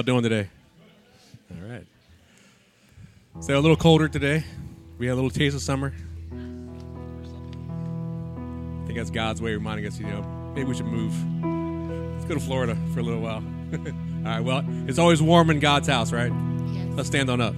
y'all doing today? All right. So a little colder today. We had a little taste of summer. I think that's God's way of reminding us, you know, maybe we should move. Let's go to Florida for a little while. All right. Well, it's always warm in God's house, right? Yes. Let's stand on up.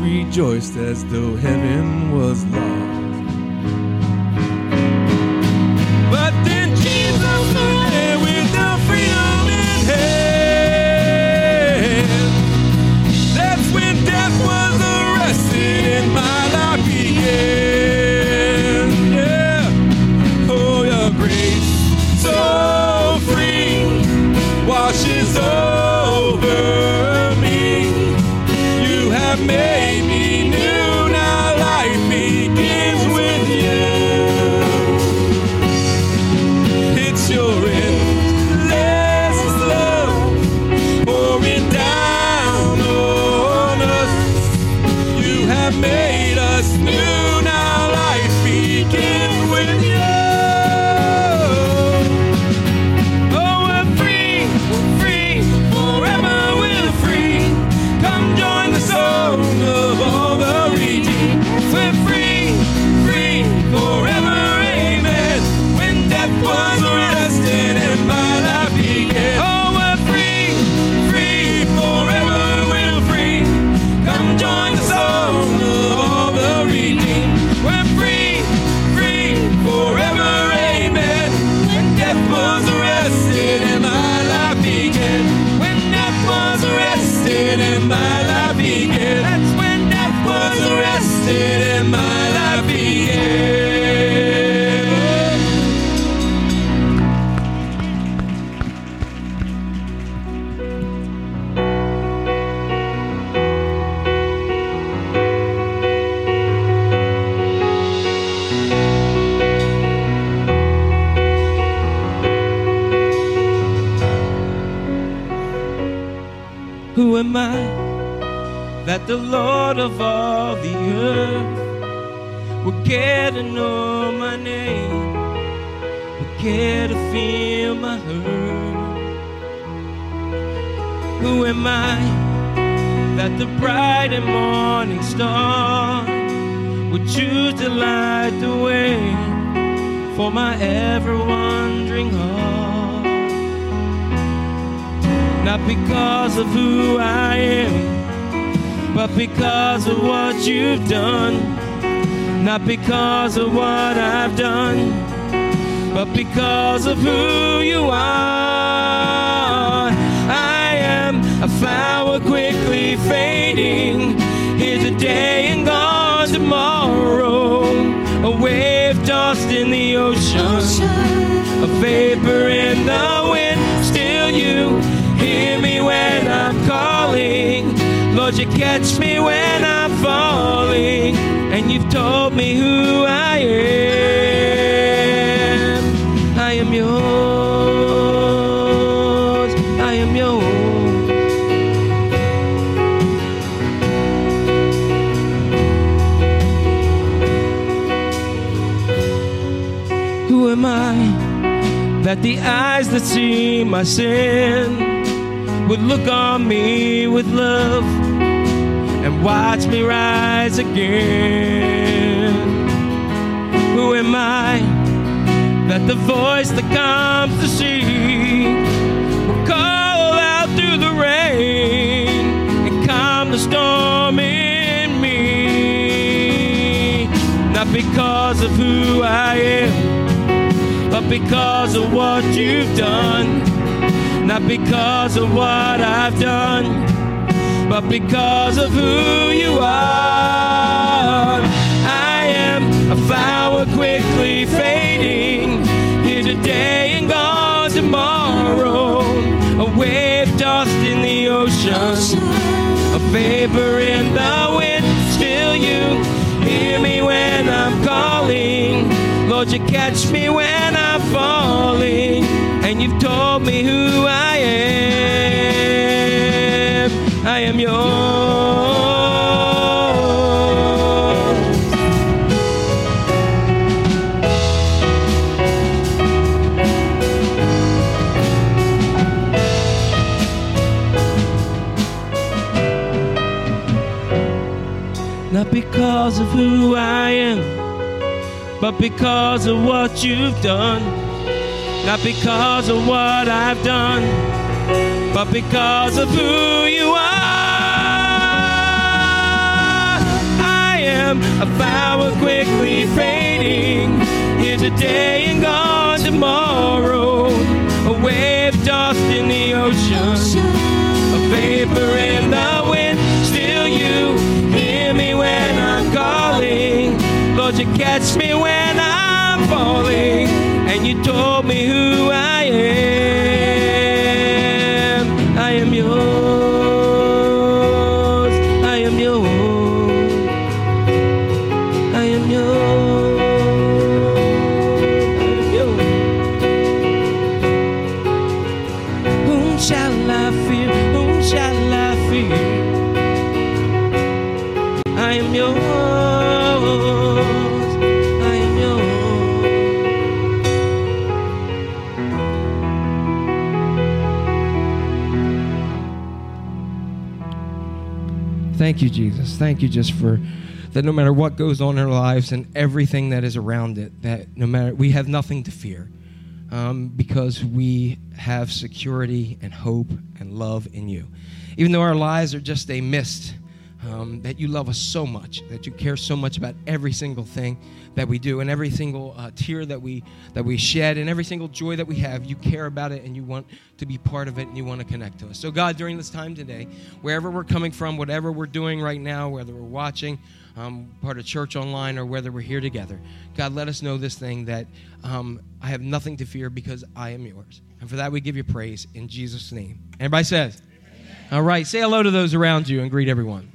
rejoiced as though heaven. would look on me with love and watch me rise again. Who am I that the voice that comes to see will call out through the rain and calm the storm in me? Not because of who I am, but because of what you've done. Not because of what I've done, but because of who you are. I am a flower quickly fading, here today and gone tomorrow. A wave tossed in the ocean, a vapor in the wind. Still, you hear me when I'm calling. Lord, you catch me when I'm falling, and you've told me who I am. I am yours. Not because of who I am, but because of what you've done. Not because of what I've done, but because of who you are. I am a flower quickly fading, here today and gone tomorrow. A wave tossed in the ocean, a vapor in the wind. Still, you hear me when I'm calling. Lord, you catch me when I'm falling, and you told me who I am. Thank you, Jesus. Thank you just for that no matter what goes on in our lives and everything that is around it, that no matter, we have nothing to fear um, because we have security and hope and love in you. Even though our lives are just a mist, um, that you love us so much, that you care so much about every single thing that we do and every single uh, tear that we that we shed and every single joy that we have. You care about it and you want to be part of it and you want to connect to us. So God, during this time today, wherever we're coming from, whatever we're doing right now, whether we're watching um, part of church online or whether we're here together, God, let us know this thing that um, I have nothing to fear because I am yours. And for that, we give you praise in Jesus' name. Everybody says, All right, say hello to those around you and greet everyone.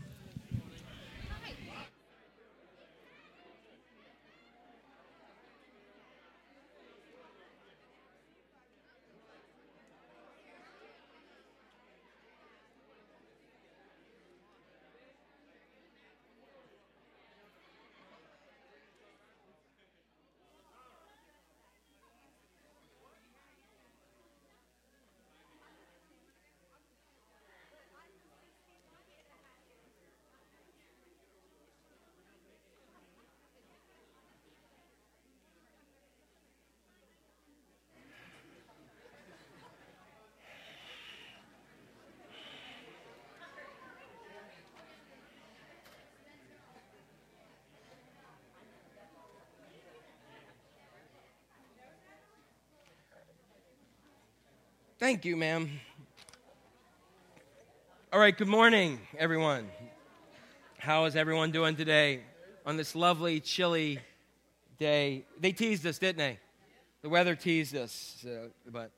Thank you, ma'am. All right, good morning, everyone. How is everyone doing today on this lovely, chilly day? They teased us, didn't they? The weather teased us, so, but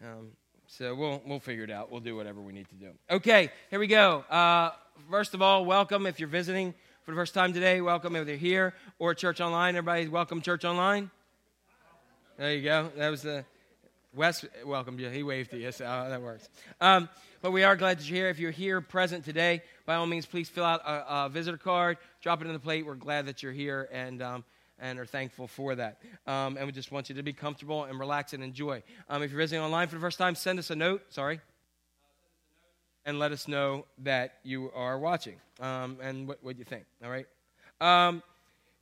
um, so we'll we'll figure it out. We'll do whatever we need to do. Okay, here we go. Uh, first of all, welcome if you're visiting for the first time today. Welcome if you're here or Church Online. Everybody, welcome Church Online. There you go. That was the Wes welcomed you. He waved to you, so uh, that works. Um, but we are glad that you're here. If you're here present today, by all means, please fill out a, a visitor card, drop it in the plate. We're glad that you're here and, um, and are thankful for that. Um, and we just want you to be comfortable and relax and enjoy. Um, if you're visiting online for the first time, send us a note. Sorry. And let us know that you are watching um, and what, what you think. All right.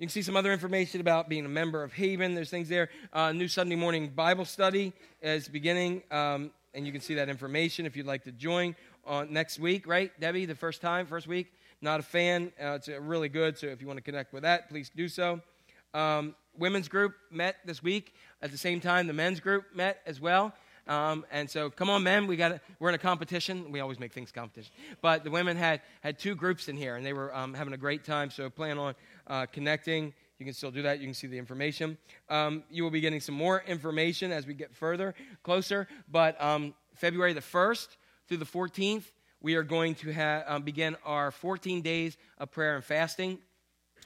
You can see some other information about being a member of Haven. There's things there. Uh, new Sunday morning Bible study is beginning, um, and you can see that information if you'd like to join. on next week, right? Debbie, the first time, first week. Not a fan. Uh, it's uh, really good. So if you want to connect with that, please do so. Um, women's group met this week at the same time. The men's group met as well. Um, and so, come on, men, we got we're in a competition. We always make things competition, but the women had had two groups in here, and they were um, having a great time. So, plan on uh, connecting. You can still do that. You can see the information. Um, you will be getting some more information as we get further closer. But um, February the first through the 14th, we are going to ha- um, begin our 14 days of prayer and fasting.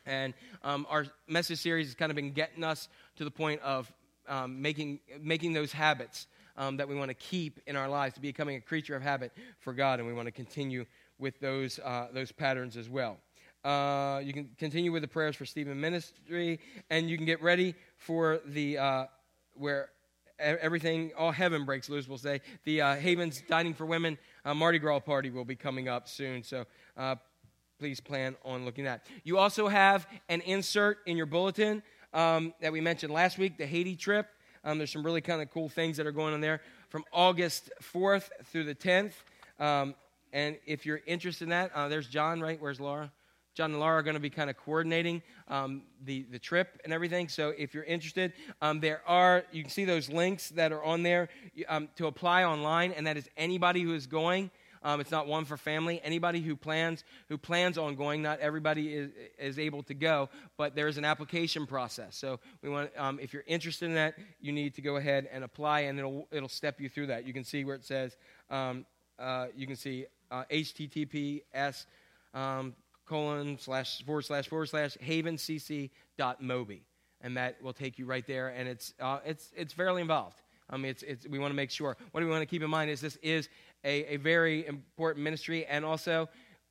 And um, our message series has kind of been getting us to the point of um, making, making those habits um, that we want to keep in our lives, to becoming a creature of habit for God. And we want to continue with those, uh, those patterns as well. Uh, you can continue with the prayers for Stephen Ministry, and you can get ready for the uh, where everything, all heaven breaks loose, we'll say. The uh, Havens Dining for Women uh, Mardi Gras party will be coming up soon. So uh, please plan on looking at. You also have an insert in your bulletin um, that we mentioned last week, the Haiti trip. Um, there's some really kind of cool things that are going on there from August 4th through the 10th. Um, and if you're interested in that, uh, there's John, right? Where's Laura? John and Laura are going to be kind of coordinating um, the, the trip and everything. So if you're interested, um, there are, you can see those links that are on there um, to apply online, and that is anybody who is going. Um, it's not one for family. Anybody who plans who plans on going, not everybody is, is able to go, but there's an application process. So we want, um, if you're interested in that, you need to go ahead and apply, and it'll it'll step you through that. You can see where it says, um, uh, you can see uh, HTTPS um, colon slash forward slash forward slash mobi, and that will take you right there. And it's uh, it's it's fairly involved. I mean, it's, it's, we want to make sure. What do we want to keep in mind is this is a, a very important ministry, and also,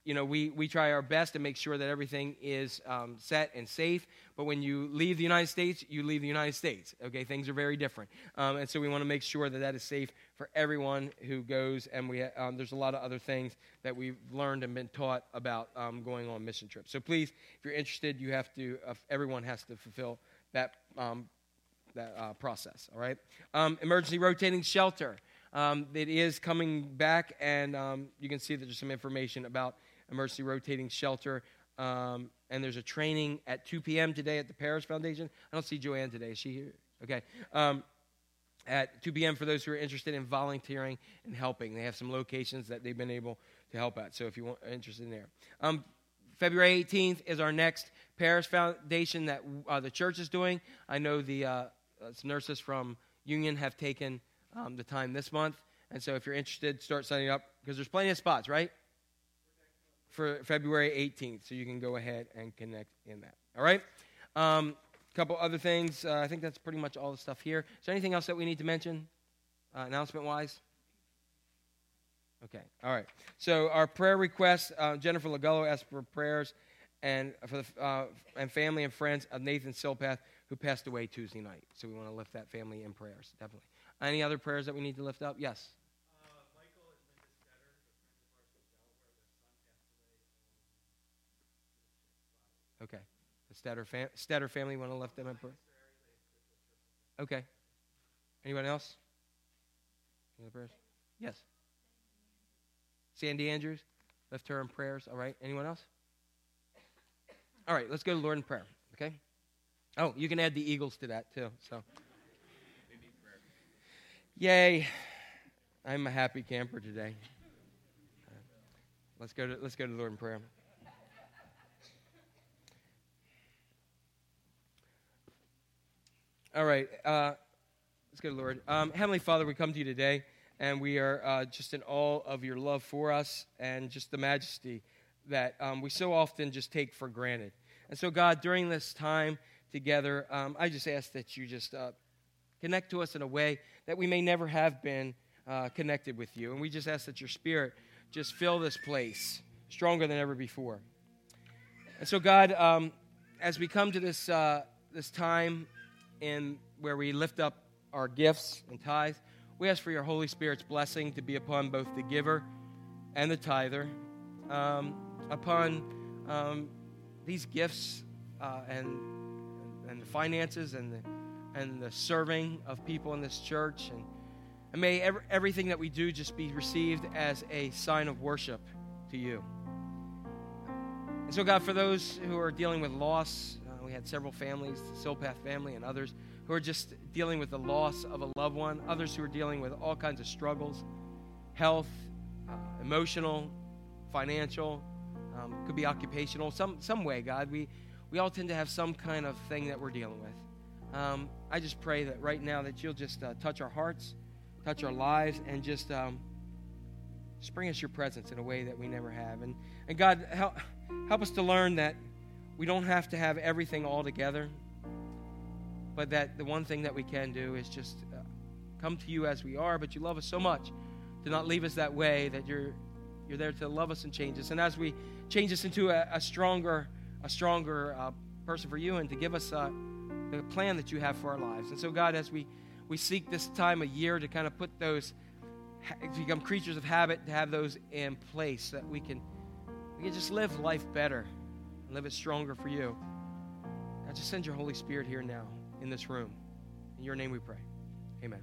you know, we, we try our best to make sure that everything is um, set and safe. But when you leave the United States, you leave the United States. Okay, things are very different, um, and so we want to make sure that that is safe for everyone who goes. And we um, there's a lot of other things that we've learned and been taught about um, going on mission trips. So please, if you're interested, you have to. Uh, everyone has to fulfill that um, that uh, process. All right. Um, emergency rotating shelter. It is coming back, and you can see that there's some information about emergency rotating shelter. Um, and there's a training at 2 p.m. today at the Paris Foundation. I don't see Joanne today. Is she here? Okay. Um, at 2 p.m. for those who are interested in volunteering and helping. They have some locations that they've been able to help at. So if you are interested in there. Um, February 18th is our next Paris Foundation that uh, the church is doing. I know the uh, nurses from Union have taken um, the time this month. And so if you're interested, start signing up because there's plenty of spots, right? For February 18th. So you can go ahead and connect in that. All right? A um, couple other things. Uh, I think that's pretty much all the stuff here. Is there anything else that we need to mention, uh, announcement wise? Okay. All right. So our prayer requests uh, Jennifer Lagello asked for prayers and for the, uh, and family and friends of Nathan Silpath who passed away Tuesday night. So we want to lift that family in prayers, definitely. Any other prayers that we need to lift up? Yes. Okay. The Stetter, fam- Stetter family want to lift them prayer? Okay. Anyone else? Any other prayers? Yes. Sandy Andrews, lift her in prayers. All right. Anyone else? All right. Let's go to Lord in prayer. Okay. Oh, you can add the Eagles to that too. So. Yay! I'm a happy camper today. Let's go to let's go to Lord in prayer. All right, uh, let's go to Lord. Um, Heavenly Father, we come to you today, and we are uh, just in awe of your love for us and just the majesty that um, we so often just take for granted. And so, God, during this time together, um, I just ask that you just uh, connect to us in a way that we may never have been uh, connected with you. And we just ask that your spirit just fill this place stronger than ever before. And so, God, um, as we come to this, uh, this time in where we lift up our gifts and tithes, we ask for your Holy Spirit's blessing to be upon both the giver and the tither, um, upon um, these gifts uh, and, and the finances and the, and the serving of people in this church and And may ev- everything that we do just be received as a sign of worship to you. And so, God, for those who are dealing with loss, we had several families, the Silpath family and others, who are just dealing with the loss of a loved one, others who are dealing with all kinds of struggles health, uh, emotional, financial, um, could be occupational, some, some way, God. We, we all tend to have some kind of thing that we're dealing with. Um, I just pray that right now that you'll just uh, touch our hearts, touch our lives, and just, um, just bring us your presence in a way that we never have. And, and God, help, help us to learn that we don't have to have everything all together, but that the one thing that we can do is just uh, come to you as we are, but you love us so much to not leave us that way, that you're, you're there to love us and change us. And as we change us into a, a stronger, a stronger uh, person for you and to give us uh, the plan that you have for our lives. And so, God, as we, we seek this time of year to kind of put those, become creatures of habit, to have those in place, that we can, we can just live life better and live it stronger for you. God, just send your Holy Spirit here now in this room. In your name we pray. Amen.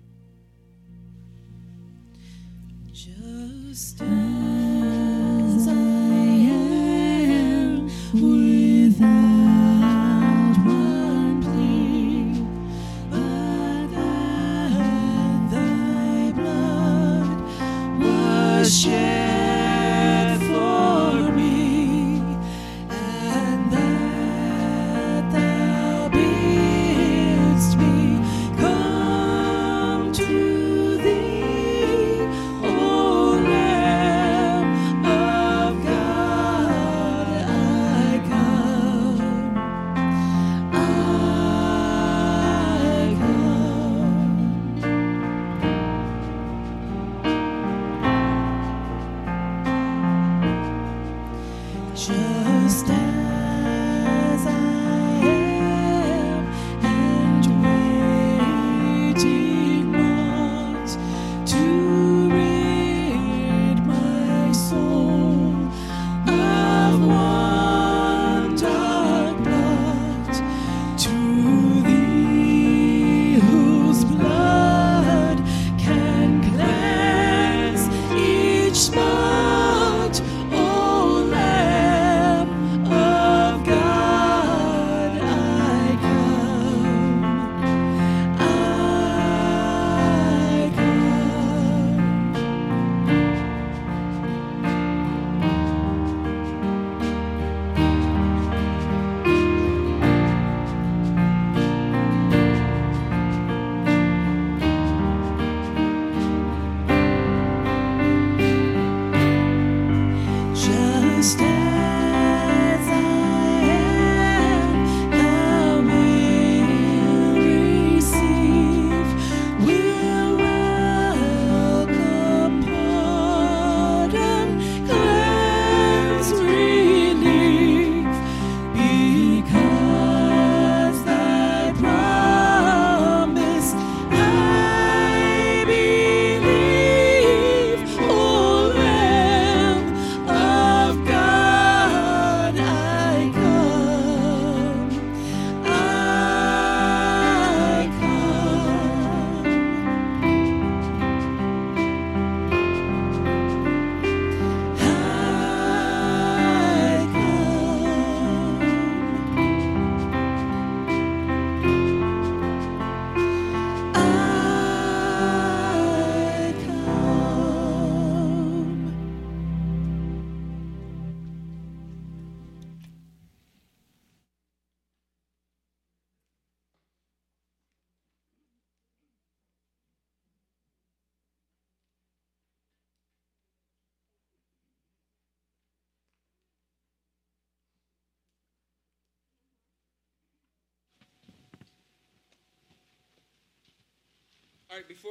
Just as I am, without Just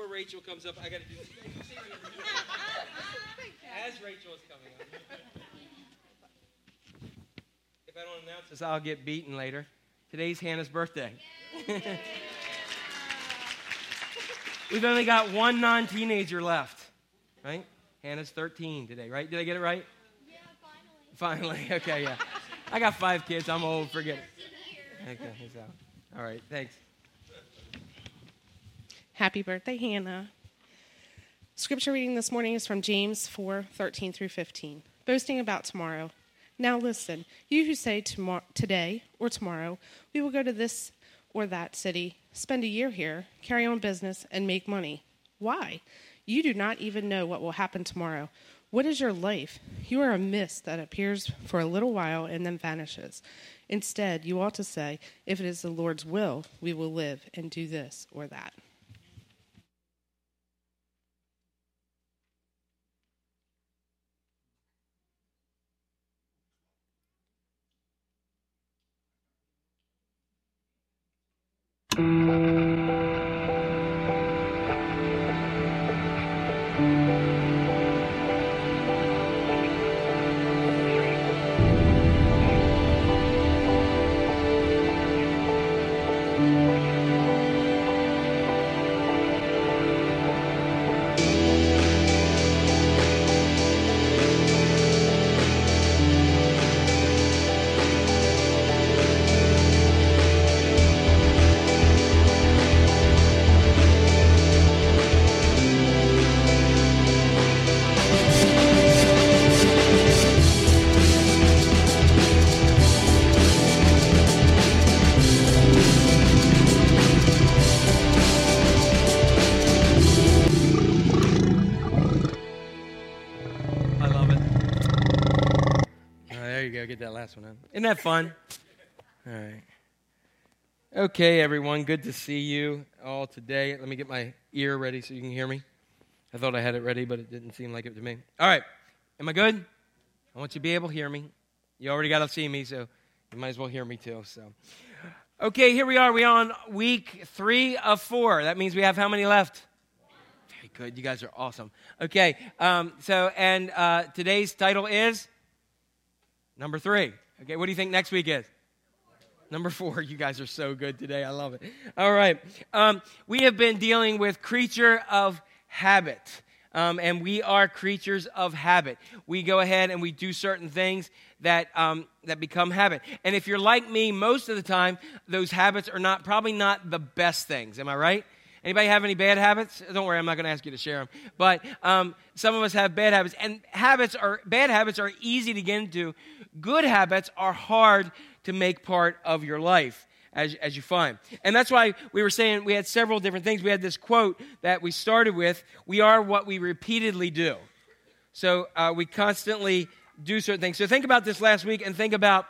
before Rachel comes up, I got to do this. As Rachel is coming up. If I don't announce this, I'll get beaten later. Today's Hannah's birthday. We've only got one non teenager left, right? Hannah's 13 today, right? Did I get it right? Yeah, finally. Finally. Okay, yeah. I got five kids. I'm old. Forget it. Okay, so, all right, thanks. Happy birthday, Hannah. Scripture reading this morning is from James 4 13 through 15. Boasting about tomorrow. Now listen, you who say tomorrow, today or tomorrow, we will go to this or that city, spend a year here, carry on business, and make money. Why? You do not even know what will happen tomorrow. What is your life? You are a mist that appears for a little while and then vanishes. Instead, you ought to say, If it is the Lord's will, we will live and do this or that. I last one. Isn't that fun? All right. Okay, everyone. Good to see you all today. Let me get my ear ready so you can hear me. I thought I had it ready, but it didn't seem like it to me. All right. Am I good? I want you to be able to hear me. You already got to see me, so you might as well hear me too. So, okay, here we are. We're on week three of four. That means we have how many left? Very good. You guys are awesome. Okay, um, so, and uh, today's title is number three. Okay, what do you think next week is? Number four. You guys are so good today. I love it. All right. Um, we have been dealing with creature of habit. Um, and we are creatures of habit. We go ahead and we do certain things that, um, that become habit. And if you're like me, most of the time, those habits are not probably not the best things. Am I right? Anybody have any bad habits? Don't worry, I'm not going to ask you to share them. But um, some of us have bad habits, and habits are bad habits are easy to get into. Good habits are hard to make part of your life. As, as you find. And that's why we were saying we had several different things. We had this quote that we started with We are what we repeatedly do. So uh, we constantly do certain things. So think about this last week and think about,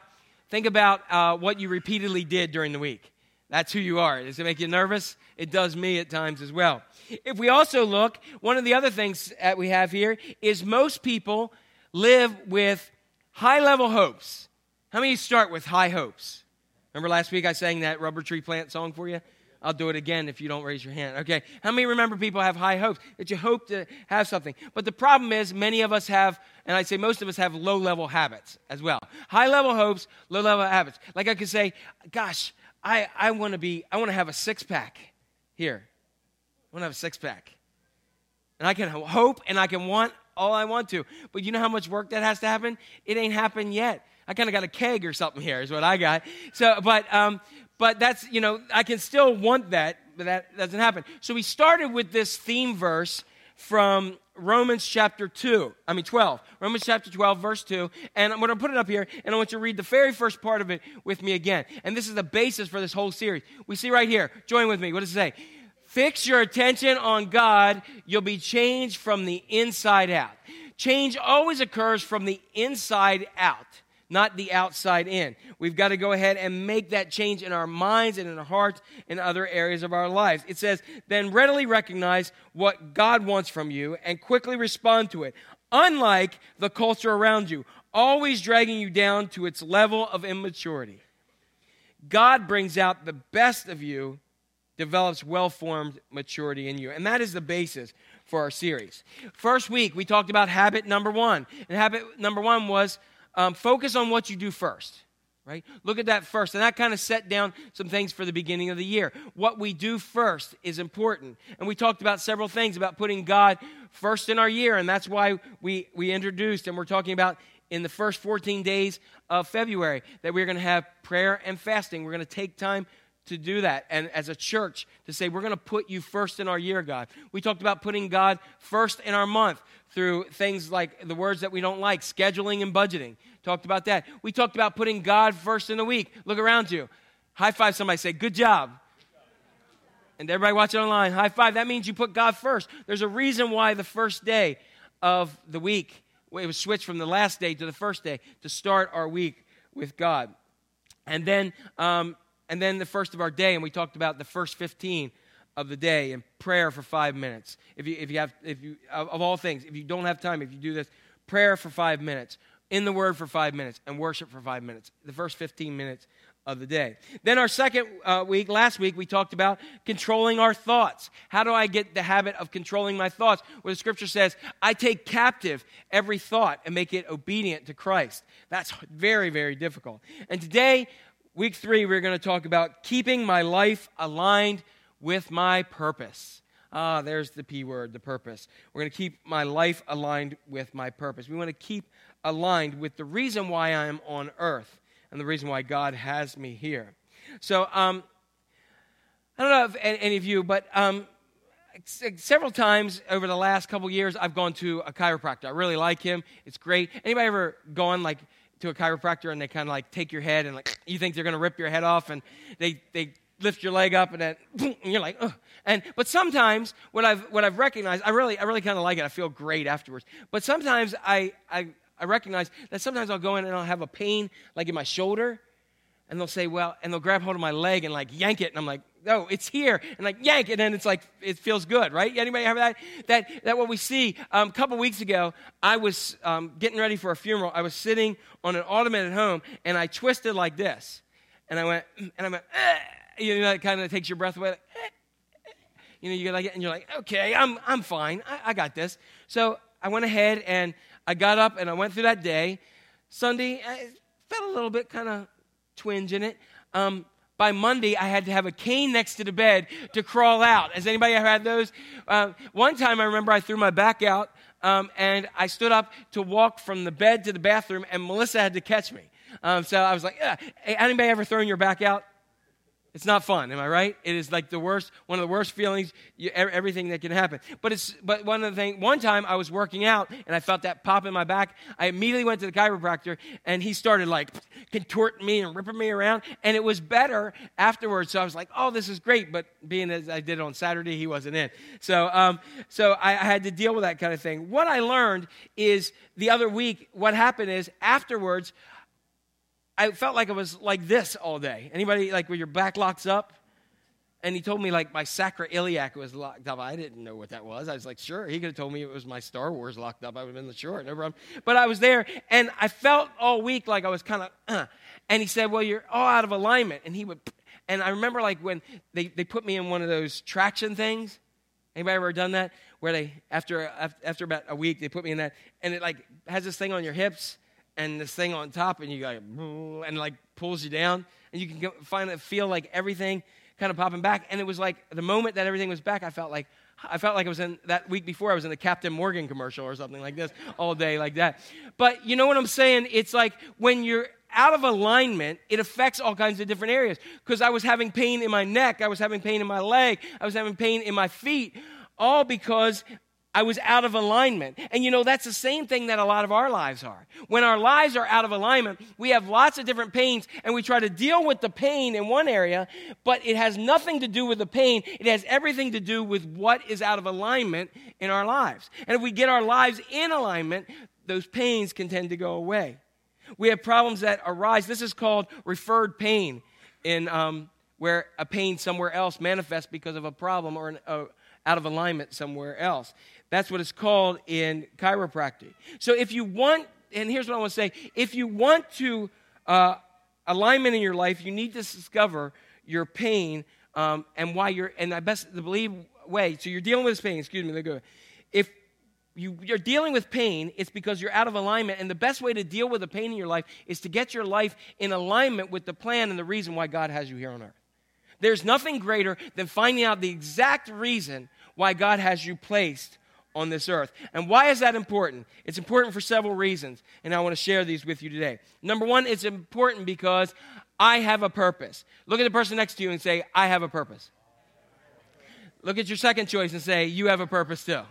think about uh, what you repeatedly did during the week. That's who you are. Does it make you nervous? It does me at times as well. If we also look, one of the other things that we have here is most people live with high level hopes. How many start with high hopes? Remember last week I sang that rubber tree plant song for you? I'll do it again if you don't raise your hand. Okay. How many remember people have high hopes? That you hope to have something. But the problem is, many of us have, and I'd say most of us have low level habits as well. High level hopes, low level habits. Like I could say, gosh, I, I want to be, I want to have a six pack here. I want to have a six pack. And I can hope and I can want all I want to. But you know how much work that has to happen? It ain't happened yet. I kind of got a keg or something here, is what I got. So, but, um, but that's, you know, I can still want that, but that doesn't happen. So we started with this theme verse from Romans chapter 2, I mean 12. Romans chapter 12, verse 2. And I'm going to put it up here, and I want you to read the very first part of it with me again. And this is the basis for this whole series. We see right here, join with me. What does it say? Fix your attention on God, you'll be changed from the inside out. Change always occurs from the inside out not the outside in. We've got to go ahead and make that change in our minds and in our hearts and other areas of our lives. It says, then readily recognize what God wants from you and quickly respond to it, unlike the culture around you, always dragging you down to its level of immaturity. God brings out the best of you, develops well formed maturity in you. And that is the basis for our series. First week, we talked about habit number one. And habit number one was um, focus on what you do first right? Look at that first and that kind of set down some things for the beginning of the year. What we do first is important and we talked about several things about putting god first in our year and that's why we we introduced and we're talking about in the first 14 days of february that we're going to have prayer and fasting. We're going to take time to do that. And as a church, to say, we're going to put you first in our year, God. We talked about putting God first in our month through things like the words that we don't like, scheduling and budgeting. Talked about that. We talked about putting God first in the week. Look around you. High five somebody, say, good job. And everybody watching online, high five. That means you put God first. There's a reason why the first day of the week, it was switched from the last day to the first day to start our week with God. And then, um, and then the first of our day, and we talked about the first 15 of the day and prayer for five minutes. If you, if you have, if you, of, of all things, if you don't have time, if you do this, prayer for five minutes, in the Word for five minutes, and worship for five minutes. The first 15 minutes of the day. Then, our second uh, week, last week, we talked about controlling our thoughts. How do I get the habit of controlling my thoughts? Where the scripture says, I take captive every thought and make it obedient to Christ. That's very, very difficult. And today, week three, we're going to talk about keeping my life aligned with my purpose. Ah, there's the P word, the purpose. We're going to keep my life aligned with my purpose. We want to keep aligned with the reason why I am on earth and the reason why God has me here. So, um, I don't know if any of you, but um, several times over the last couple years, I've gone to a chiropractor. I really like him. It's great. Anybody ever gone like to a chiropractor and they kind of like take your head and like you think they're going to rip your head off and they they lift your leg up and then and you're like Ugh. and but sometimes what I've what I've recognized I really I really kind of like it. I feel great afterwards. But sometimes I I I recognize that sometimes I'll go in and I'll have a pain like in my shoulder, and they'll say, well, and they'll grab hold of my leg and like yank it, and I'm like, oh, it's here, and like yank it, and it's like it feels good, right? Anybody have that? That that what we see. Um, a couple weeks ago, I was um, getting ready for a funeral. I was sitting on an ottoman at home, and I twisted like this, and I went, and I went, eh, you know, that kind of takes your breath away. Like, eh, you know, you get like and you're like, okay, I'm I'm fine, I, I got this. So I went ahead and I got up and I went through that day. Sunday, I felt a little bit kind of twinge in it. Um, by Monday, I had to have a cane next to the bed to crawl out. Has anybody ever had those? Uh, one time, I remember I threw my back out um, and I stood up to walk from the bed to the bathroom, and Melissa had to catch me. Um, so I was like, yeah. anybody ever thrown your back out? It's not fun, am I right? It is like the worst, one of the worst feelings, you, everything that can happen. But it's, but one of the things, one time I was working out and I felt that pop in my back. I immediately went to the chiropractor and he started like contorting me and ripping me around, and it was better afterwards. So I was like, oh, this is great. But being as I did on Saturday, he wasn't in. So, um, so I, I had to deal with that kind of thing. What I learned is the other week, what happened is afterwards, I felt like I was like this all day. Anybody like where your back locks up? And he told me like my sacroiliac was locked up. I didn't know what that was. I was like, sure. He could have told me it was my Star Wars locked up. I would have been the short, no problem. But I was there, and I felt all week like I was kind of. Uh. And he said, well, you're all out of alignment. And he would, and I remember like when they, they put me in one of those traction things. Anybody ever done that? Where they after after about a week they put me in that, and it like has this thing on your hips, and this thing on top, and you go, and like pulls you down, and you can find feel like everything kind of popping back. And it was like the moment that everything was back, I felt like I felt like I was in that week before I was in the Captain Morgan commercial or something like this all day like that. But you know what I'm saying? It's like when you're out of alignment, it affects all kinds of different areas. Because I was having pain in my neck, I was having pain in my leg, I was having pain in my feet, all because I was out of alignment. And you know, that's the same thing that a lot of our lives are. When our lives are out of alignment, we have lots of different pains and we try to deal with the pain in one area, but it has nothing to do with the pain. It has everything to do with what is out of alignment in our lives. And if we get our lives in alignment, those pains can tend to go away. We have problems that arise. This is called referred pain, in um, where a pain somewhere else manifests because of a problem or an, uh, out of alignment somewhere else. That's what it's called in chiropractic. So if you want, and here's what I want to say if you want to uh, alignment in your life, you need to discover your pain um, and why you're, and I best believe way. So you're dealing with this pain. Excuse me. Go. If you, you're dealing with pain, it's because you're out of alignment. And the best way to deal with the pain in your life is to get your life in alignment with the plan and the reason why God has you here on earth. There's nothing greater than finding out the exact reason why God has you placed on this earth. And why is that important? It's important for several reasons, and I want to share these with you today. Number one, it's important because I have a purpose. Look at the person next to you and say, I have a purpose. Look at your second choice and say, You have a purpose too.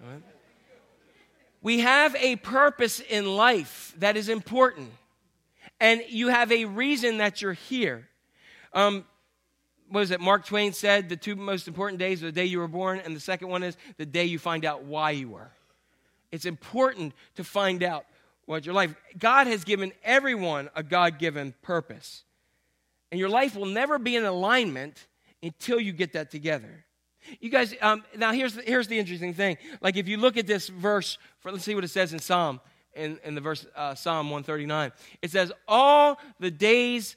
Right? We have a purpose in life that is important, and you have a reason that you're here. Um, what is it? Mark Twain said the two most important days are the day you were born, and the second one is the day you find out why you were. It's important to find out what your life. God has given everyone a God given purpose. And your life will never be in alignment until you get that together. You guys, um, now here's the, here's the interesting thing. Like if you look at this verse, for, let's see what it says in Psalm, in, in the verse uh, Psalm 139. It says, All the days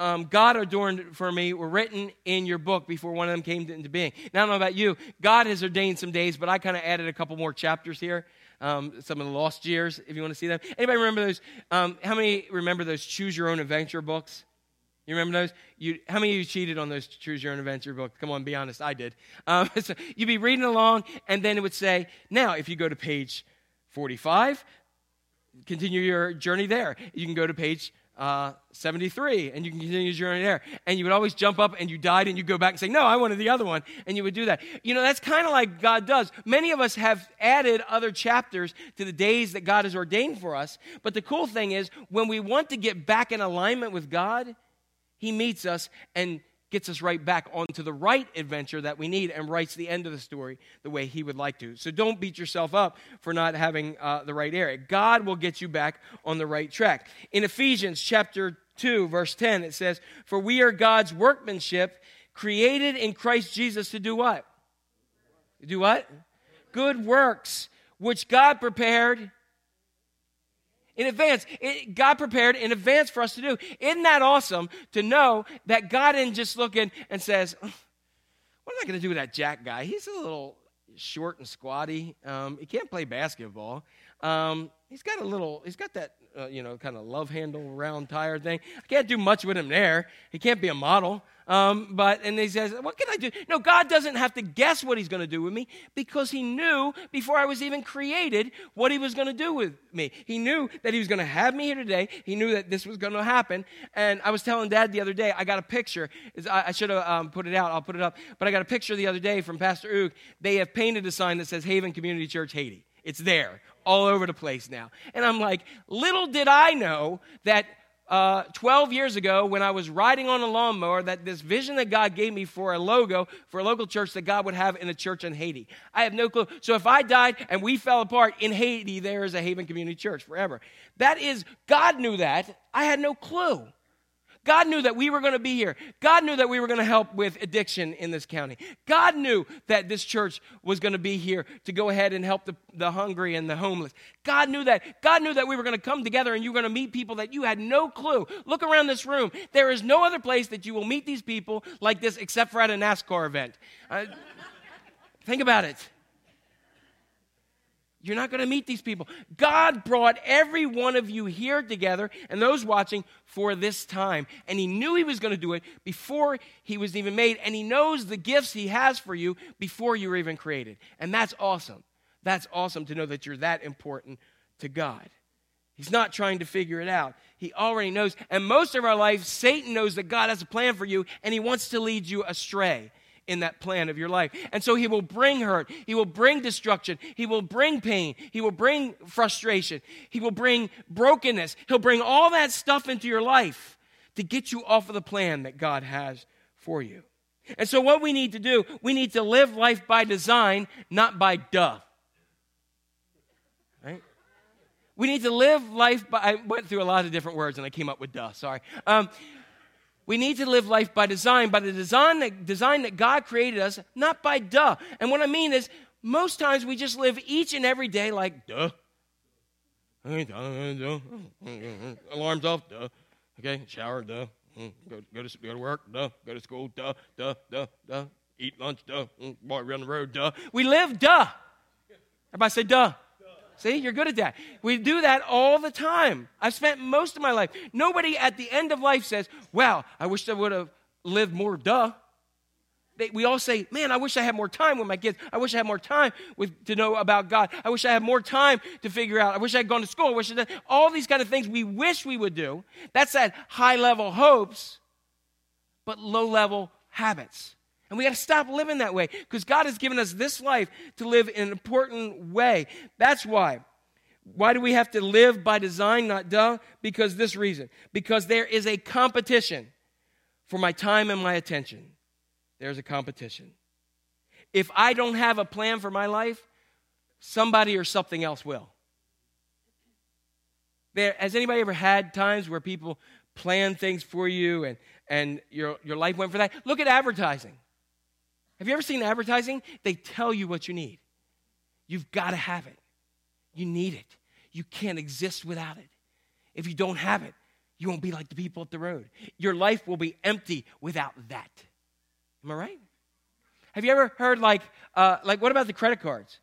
um, God adorned for me were written in your book before one of them came into being. Now, I don't know about you. God has ordained some days, but I kind of added a couple more chapters here. Um, some of the lost years, if you want to see them. Anybody remember those? Um, how many remember those Choose Your Own Adventure books? You remember those? You, how many of you cheated on those Choose Your Own Adventure books? Come on, be honest. I did. Um, so you'd be reading along, and then it would say, now, if you go to page 45, continue your journey there. You can go to page uh, 73 and you can continue your journey there. And you would always jump up and you died and you go back and say, No, I wanted the other one. And you would do that. You know, that's kind of like God does. Many of us have added other chapters to the days that God has ordained for us. But the cool thing is, when we want to get back in alignment with God, He meets us and gets us right back onto the right adventure that we need and writes the end of the story the way he would like to. So don't beat yourself up for not having uh, the right area. God will get you back on the right track. In Ephesians chapter 2, verse 10, it says, For we are God's workmanship, created in Christ Jesus to do what? Do what? Good works, which God prepared in advance. It, God prepared in advance for us to do. Isn't that awesome to know that God didn't just look in and says, What am I going to do with that Jack guy? He's a little short and squatty. Um, he can't play basketball. Um, he's got a little, he's got that, uh, you know, kind of love handle round tire thing. I can't do much with him there. He can't be a model. Um, but, and he says, What can I do? No, God doesn't have to guess what he's going to do with me because he knew before I was even created what he was going to do with me. He knew that he was going to have me here today. He knew that this was going to happen. And I was telling dad the other day, I got a picture. I, I should have um, put it out. I'll put it up. But I got a picture the other day from Pastor Oog. They have painted a sign that says Haven Community Church Haiti. It's there all over the place now. And I'm like, little did I know that uh, 12 years ago when I was riding on a lawnmower that this vision that God gave me for a logo for a local church that God would have in a church in Haiti. I have no clue. So if I died and we fell apart in Haiti, there is a Haven Community Church forever. That is, God knew that. I had no clue. God knew that we were going to be here. God knew that we were going to help with addiction in this county. God knew that this church was going to be here to go ahead and help the, the hungry and the homeless. God knew that. God knew that we were going to come together and you were going to meet people that you had no clue. Look around this room. There is no other place that you will meet these people like this except for at a NASCAR event. Uh, think about it. You're not going to meet these people. God brought every one of you here together and those watching for this time. And He knew He was going to do it before He was even made. And He knows the gifts He has for you before you were even created. And that's awesome. That's awesome to know that you're that important to God. He's not trying to figure it out. He already knows. And most of our life, Satan knows that God has a plan for you and he wants to lead you astray in that plan of your life. And so he will bring hurt, he will bring destruction, he will bring pain, he will bring frustration, he will bring brokenness. He'll bring all that stuff into your life to get you off of the plan that God has for you. And so, what we need to do, we need to live life by design, not by duh. Right? We need to live life by, I went through a lot of different words and I came up with duh, sorry. Um, we need to live life by design, by the design that, design that God created us, not by duh. And what I mean is, most times we just live each and every day like duh. Alarms off, duh. Okay, shower, duh. Go, go, to, go to work, duh. Go to school, duh, duh, duh, duh. Eat lunch, duh. Walk around the road, duh. We live, duh. Everybody say duh. See, you're good at that. We do that all the time. I've spent most of my life. Nobody at the end of life says, Wow, I wish I would have lived more, duh. they, we all say, Man, I wish I had more time with my kids. I wish I had more time with, to know about God. I wish I had more time to figure out. I wish I had gone to school. I wish I. All these kind of things we wish we would do. That's that high level hopes, but low level habits. And we got to stop living that way because God has given us this life to live in an important way. That's why. Why do we have to live by design, not duh? Because this reason. Because there is a competition for my time and my attention. There's a competition. If I don't have a plan for my life, somebody or something else will. There, has anybody ever had times where people plan things for you and, and your, your life went for that? Look at advertising. Have you ever seen advertising? They tell you what you need. You've got to have it. You need it. You can't exist without it. If you don't have it, you won't be like the people up the road. Your life will be empty without that. Am I right? Have you ever heard like, uh, like what about the credit cards?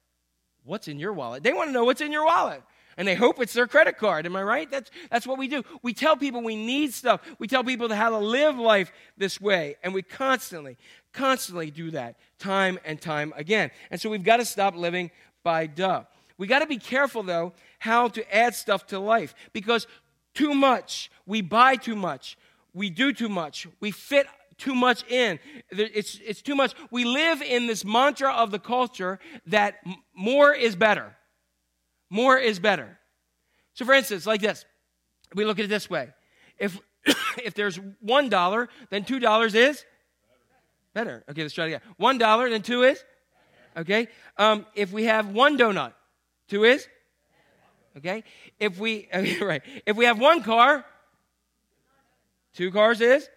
What's in your wallet? They want to know what's in your wallet. And they hope it's their credit card. Am I right? That's, that's what we do. We tell people we need stuff. We tell people how to live life this way. And we constantly, constantly do that time and time again. And so we've got to stop living by duh. We got to be careful, though, how to add stuff to life because too much, we buy too much, we do too much, we fit too much in. It's, it's too much. We live in this mantra of the culture that more is better. More is better. So, for instance, like this, we look at it this way: if if there's one dollar, then two dollars is better. Okay, let's try it again. One dollar, then two is okay. Um, if we have one donut, two is okay. If we okay, right, if we have one car, two cars is.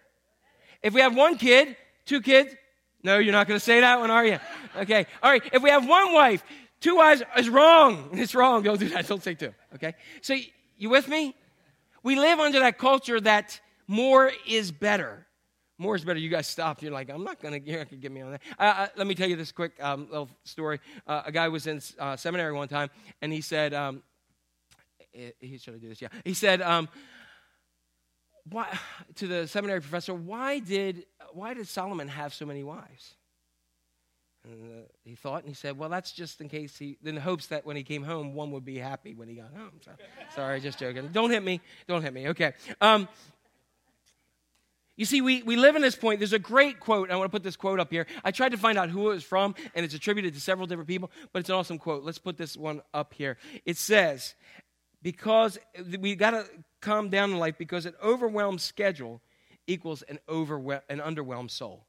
If we have one kid, two kids. No, you're not going to say that one, are you? Okay. All right. If we have one wife, Two wives is wrong. It's wrong. Don't do that. Don't say two. Okay? So, you with me? We live under that culture that more is better. More is better. You guys stopped. You're like, I'm not going to, you're not going to get me on that. Uh, uh, let me tell you this quick um, little story. Uh, a guy was in uh, seminary one time, and he said, um, he should do this, yeah. He said, um, why, to the seminary professor, why did, why did Solomon have so many wives? And uh, he thought, and he said, "Well, that's just in case he, in the hopes that when he came home, one would be happy when he got home." So, sorry, just joking. Don't hit me. Don't hit me. Okay. Um, you see, we, we live in this point. There's a great quote. I want to put this quote up here. I tried to find out who it was from, and it's attributed to several different people, but it's an awesome quote. Let's put this one up here. It says, Because we got to calm down in life because an overwhelmed schedule equals an, overwhel- an underwhelmed soul.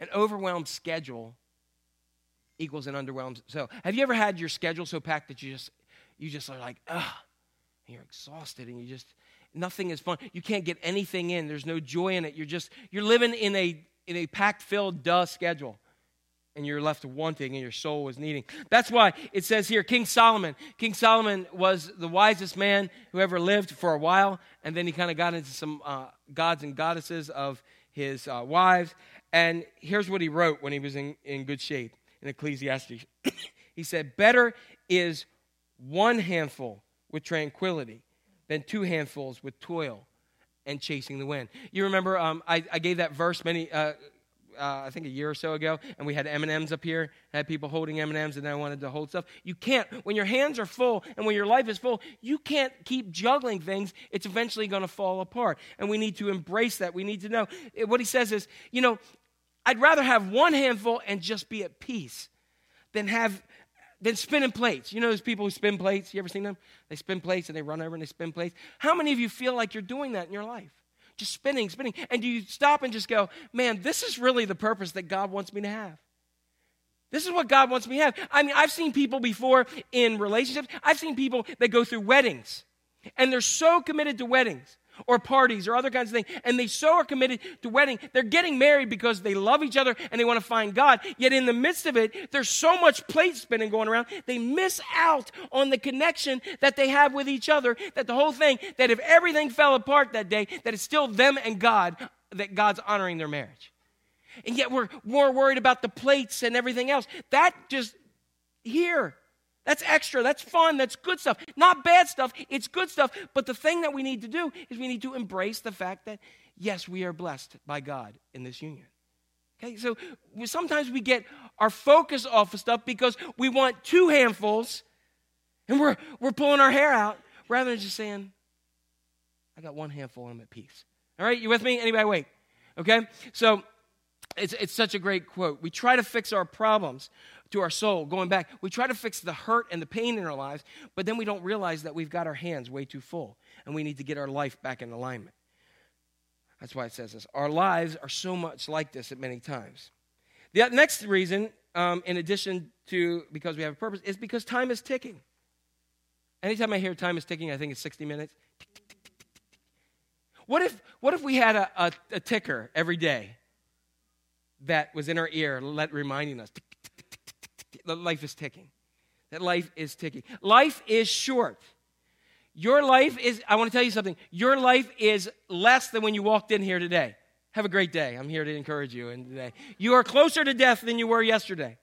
An overwhelmed schedule equals an underwhelmed. So, have you ever had your schedule so packed that you just you just are like, ugh, and you're exhausted and you just nothing is fun. You can't get anything in. There's no joy in it. You're just you're living in a in a packed filled duh schedule. And you're left wanting, and your soul is needing. That's why it says here King Solomon. King Solomon was the wisest man who ever lived for a while, and then he kind of got into some uh, gods and goddesses of his uh, wives. And here's what he wrote when he was in, in good shape in Ecclesiastes. he said, Better is one handful with tranquility than two handfuls with toil and chasing the wind. You remember um, I, I, gave that verse many, uh, uh, I think a year or so ago, and we had M and M's up here. Had people holding M and M's, and then I wanted to hold stuff. You can't when your hands are full and when your life is full. You can't keep juggling things. It's eventually going to fall apart, and we need to embrace that. We need to know what he says is, you know, I'd rather have one handful and just be at peace than have than spinning plates. You know those people who spin plates? You ever seen them? They spin plates and they run over and they spin plates. How many of you feel like you're doing that in your life? Just spinning, spinning. And do you stop and just go, man, this is really the purpose that God wants me to have? This is what God wants me to have. I mean, I've seen people before in relationships, I've seen people that go through weddings, and they're so committed to weddings or parties or other kinds of things, and they so are committed to wedding. They're getting married because they love each other and they want to find God. Yet in the midst of it, there's so much plate spinning going around, they miss out on the connection that they have with each other. That the whole thing, that if everything fell apart that day, that it's still them and God, that God's honoring their marriage. And yet we're more worried about the plates and everything else. That just here that's extra. That's fun. That's good stuff. Not bad stuff. It's good stuff. But the thing that we need to do is we need to embrace the fact that, yes, we are blessed by God in this union. Okay, so sometimes we get our focus off of stuff because we want two handfuls and we're, we're pulling our hair out rather than just saying, I got one handful and I'm at peace. All right, you with me? Anybody wait? Okay, so it's, it's such a great quote. We try to fix our problems to our soul, going back. We try to fix the hurt and the pain in our lives, but then we don't realize that we've got our hands way too full and we need to get our life back in alignment. That's why it says this. Our lives are so much like this at many times. The next reason, um, in addition to because we have a purpose, is because time is ticking. Anytime I hear time is ticking, I think it's 60 minutes. What if, what if we had a, a, a ticker every day that was in our ear, let, reminding us tick, that life is ticking? That life is ticking. Life is short. Your life is, I want to tell you something. Your life is less than when you walked in here today. Have a great day. I'm here to encourage you in today. You are closer to death than you were yesterday.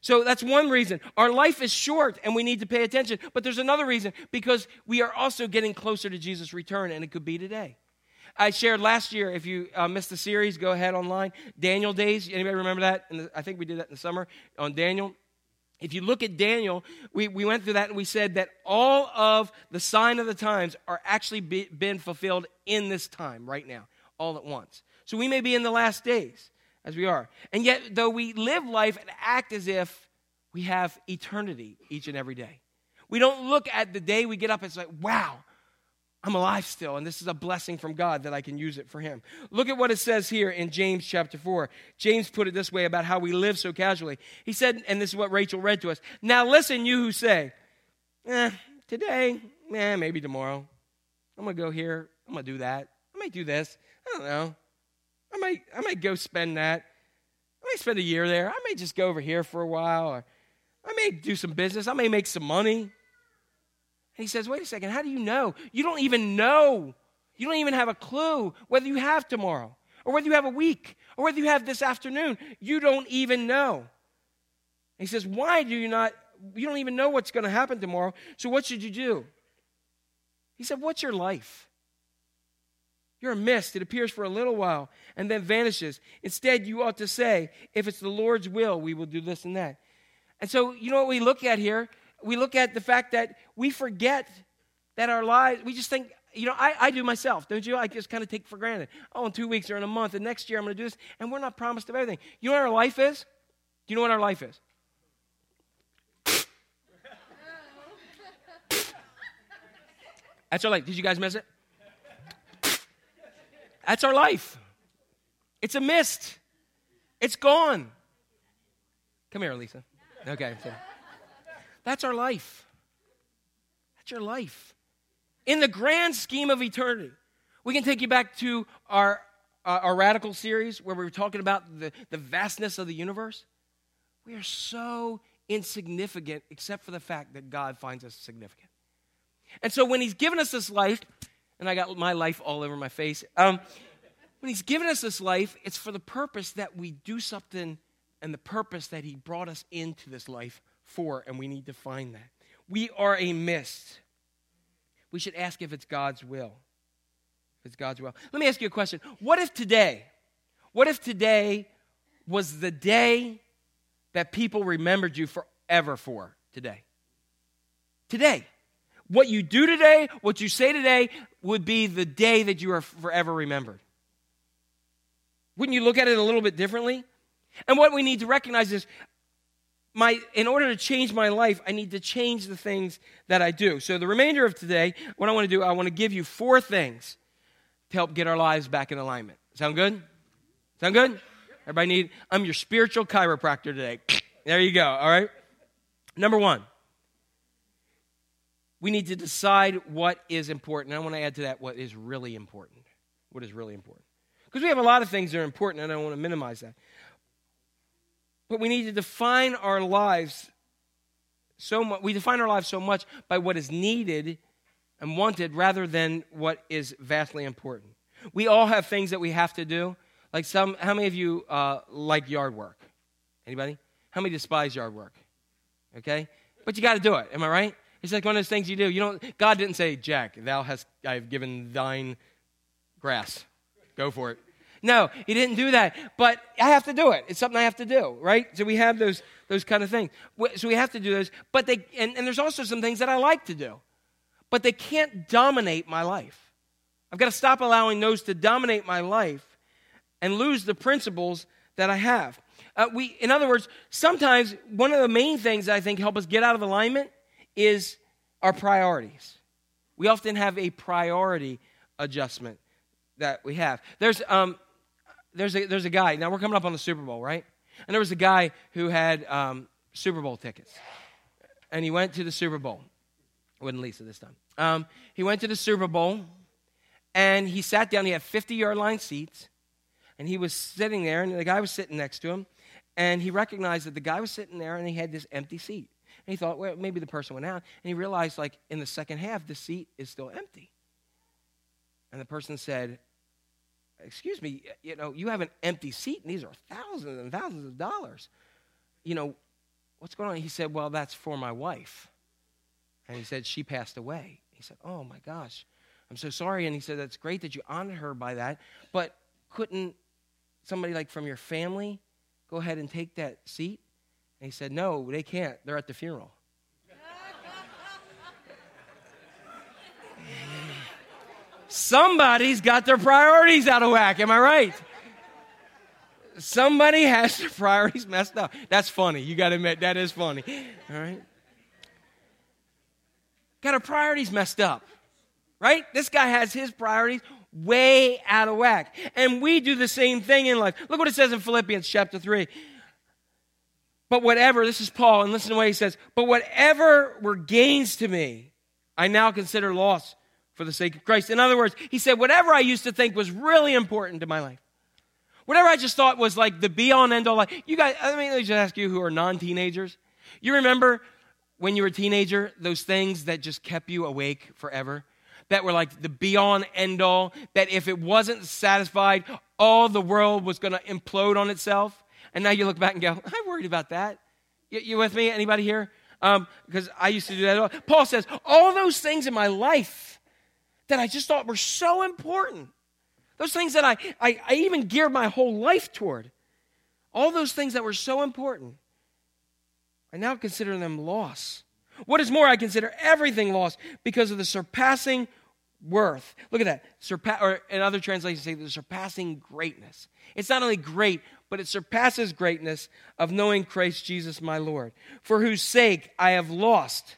So that's one reason. Our life is short and we need to pay attention. But there's another reason because we are also getting closer to Jesus' return and it could be today. I shared last year, if you uh, missed the series, go ahead online. Daniel Days. Anybody remember that? The, I think we did that in the summer on Daniel. If you look at Daniel, we, we went through that and we said that all of the sign of the times are actually be, been fulfilled in this time right now, all at once. So we may be in the last days as we are. And yet, though we live life and act as if we have eternity each and every day, we don't look at the day we get up and say, wow, I'm alive still, and this is a blessing from God that I can use it for Him. Look at what it says here in James chapter 4. James put it this way about how we live so casually. He said, and this is what Rachel read to us Now listen, you who say, eh, today, eh, maybe tomorrow. I'm going to go here. I'm going to do that. I might do this. I don't know. I might, I might go spend that. I might spend a year there. I may just go over here for a while, or I may do some business. I may make some money. And he says, wait a second, how do you know? You don't even know. You don't even have a clue whether you have tomorrow, or whether you have a week, or whether you have this afternoon. You don't even know. He says, why do you not? You don't even know what's going to happen tomorrow. So what should you do? He said, what's your life? You're a mist. It appears for a little while and then vanishes. Instead, you ought to say, if it's the Lord's will, we will do this and that. And so, you know what we look at here? We look at the fact that we forget that our lives, we just think, you know, I, I do myself, don't you? I just kind of take for granted. Oh, in two weeks or in a month, and next year I'm going to do this. And we're not promised of everything. You know what our life is? Do you know what our life is? That's our life. Did you guys miss it? That's our life. It's a mist. It's gone. Come here, Lisa. Okay. That's our life. That's your life. In the grand scheme of eternity, we can take you back to our, uh, our radical series where we were talking about the, the vastness of the universe. We are so insignificant except for the fact that God finds us significant. And so when He's given us this life, and I got my life all over my face, um, when He's given us this life, it's for the purpose that we do something and the purpose that He brought us into this life for, and we need to find that. We are a mist. We should ask if it's God's will. If it's God's will. Let me ask you a question. What if today, what if today was the day that people remembered you forever for today? Today. What you do today, what you say today, would be the day that you are forever remembered. Wouldn't you look at it a little bit differently? And what we need to recognize is my in order to change my life, I need to change the things that I do. So the remainder of today, what I want to do, I want to give you four things to help get our lives back in alignment. Sound good? Sound good? Everybody need I'm your spiritual chiropractor today. There you go, all right? Number 1. We need to decide what is important. I want to add to that what is really important. What is really important. Because we have a lot of things that are important, and I don't want to minimize that. But we need to define our lives so much. We define our lives so much by what is needed and wanted rather than what is vastly important. We all have things that we have to do. Like some, how many of you uh, like yard work? Anybody? How many despise yard work? Okay, but you got to do it. Am I right? It's like one of those things you do. You don't. God didn't say, "Jack, thou hast I have given thine grass. Go for it." No, he didn't do that. But I have to do it. It's something I have to do, right? So we have those those kind of things. So we have to do those. But they and, and there's also some things that I like to do. But they can't dominate my life. I've got to stop allowing those to dominate my life and lose the principles that I have. Uh, we, in other words, sometimes one of the main things that I think help us get out of alignment is our priorities. We often have a priority adjustment that we have. There's, um, there's, a, there's a guy, now we're coming up on the Super Bowl, right? And there was a guy who had um, Super Bowl tickets. And he went to the Super Bowl. It wasn't Lisa this time. Um, he went to the Super Bowl and he sat down. He had 50 yard line seats. And he was sitting there, and the guy was sitting next to him. And he recognized that the guy was sitting there and he had this empty seat. And he thought, well, maybe the person went out. And he realized, like, in the second half, the seat is still empty. And the person said, Excuse me, you know, you have an empty seat, and these are thousands and thousands of dollars. You know, what's going on? He said, Well, that's for my wife. And he said, She passed away. He said, Oh my gosh, I'm so sorry. And he said, That's great that you honored her by that, but couldn't somebody like from your family go ahead and take that seat? And he said, No, they can't. They're at the funeral. Somebody's got their priorities out of whack. Am I right? Somebody has their priorities messed up. That's funny. You got to admit, that is funny. All right? Got our priorities messed up. Right? This guy has his priorities way out of whack. And we do the same thing in life. Look what it says in Philippians chapter 3. But whatever, this is Paul, and listen to what he says. But whatever were gains to me, I now consider loss for the sake of Christ. In other words, he said, whatever I used to think was really important to my life, whatever I just thought was like the be all and end all life. You guys, I mean, let me just ask you who are non teenagers. You remember when you were a teenager, those things that just kept you awake forever? That were like the be all and end all, that if it wasn't satisfied, all the world was going to implode on itself. And now you look back and go, I'm worried about that. You, you with me? Anybody here? Um, because I used to do that. Paul says, all those things in my life that I just thought were so important, those things that I, I, I even geared my whole life toward, all those things that were so important, I now consider them loss. What is more, I consider everything lost because of the surpassing worth. Look at that. Surpa- or in other translations, say the surpassing greatness. It's not only great, but it surpasses greatness of knowing Christ Jesus my Lord, for whose sake I have lost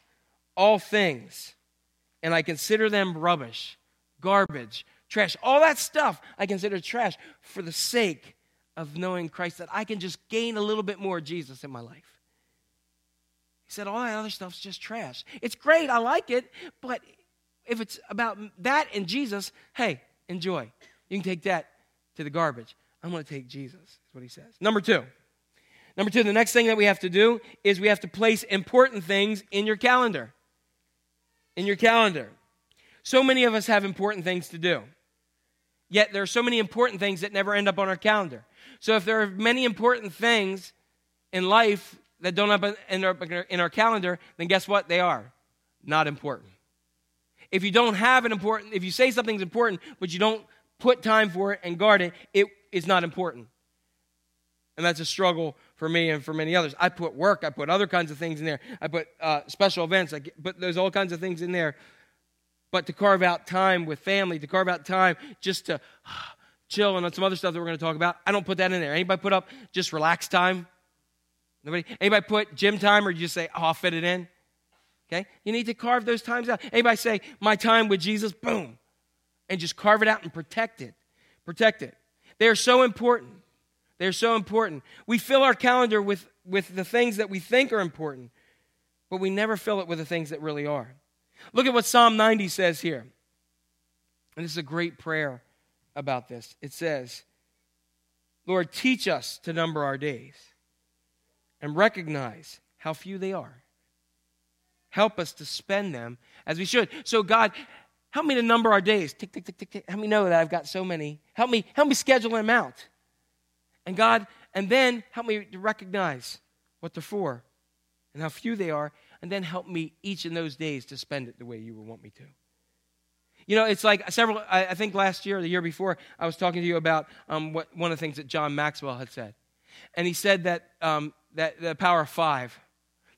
all things, and I consider them rubbish, garbage, trash. All that stuff I consider trash for the sake of knowing Christ, that I can just gain a little bit more Jesus in my life. He said, All that other stuff's just trash. It's great, I like it, but if it's about that and Jesus, hey, enjoy. You can take that to the garbage. I'm going to take Jesus, is what he says. Number two. Number two, the next thing that we have to do is we have to place important things in your calendar. In your calendar. So many of us have important things to do. Yet there are so many important things that never end up on our calendar. So if there are many important things in life that don't end up in our calendar, then guess what? They are not important. If you don't have an important, if you say something's important, but you don't put time for it and guard it, it is not important. And that's a struggle for me and for many others. I put work, I put other kinds of things in there. I put uh, special events, I put there's all kinds of things in there. But to carve out time with family, to carve out time just to chill and on some other stuff that we're going to talk about, I don't put that in there. Anybody put up just relax time? Nobody? Anybody put gym time or you just say, oh, I'll fit it in? Okay? You need to carve those times out. Anybody say, my time with Jesus, boom. And just carve it out and protect it. Protect it. They are so important. They're so important. We fill our calendar with, with the things that we think are important, but we never fill it with the things that really are. Look at what Psalm 90 says here. And this is a great prayer about this. It says, Lord, teach us to number our days and recognize how few they are. Help us to spend them as we should. So, God, help me to number our days. Tick, tick, tick, tick, tick. Help me know that I've got so many. Help me, help me schedule them out. And God, and then help me to recognize what they're for and how few they are, and then help me each in those days to spend it the way you would want me to. You know, it's like several, I, I think last year or the year before, I was talking to you about um, what, one of the things that John Maxwell had said. And he said that, um, that the power of five,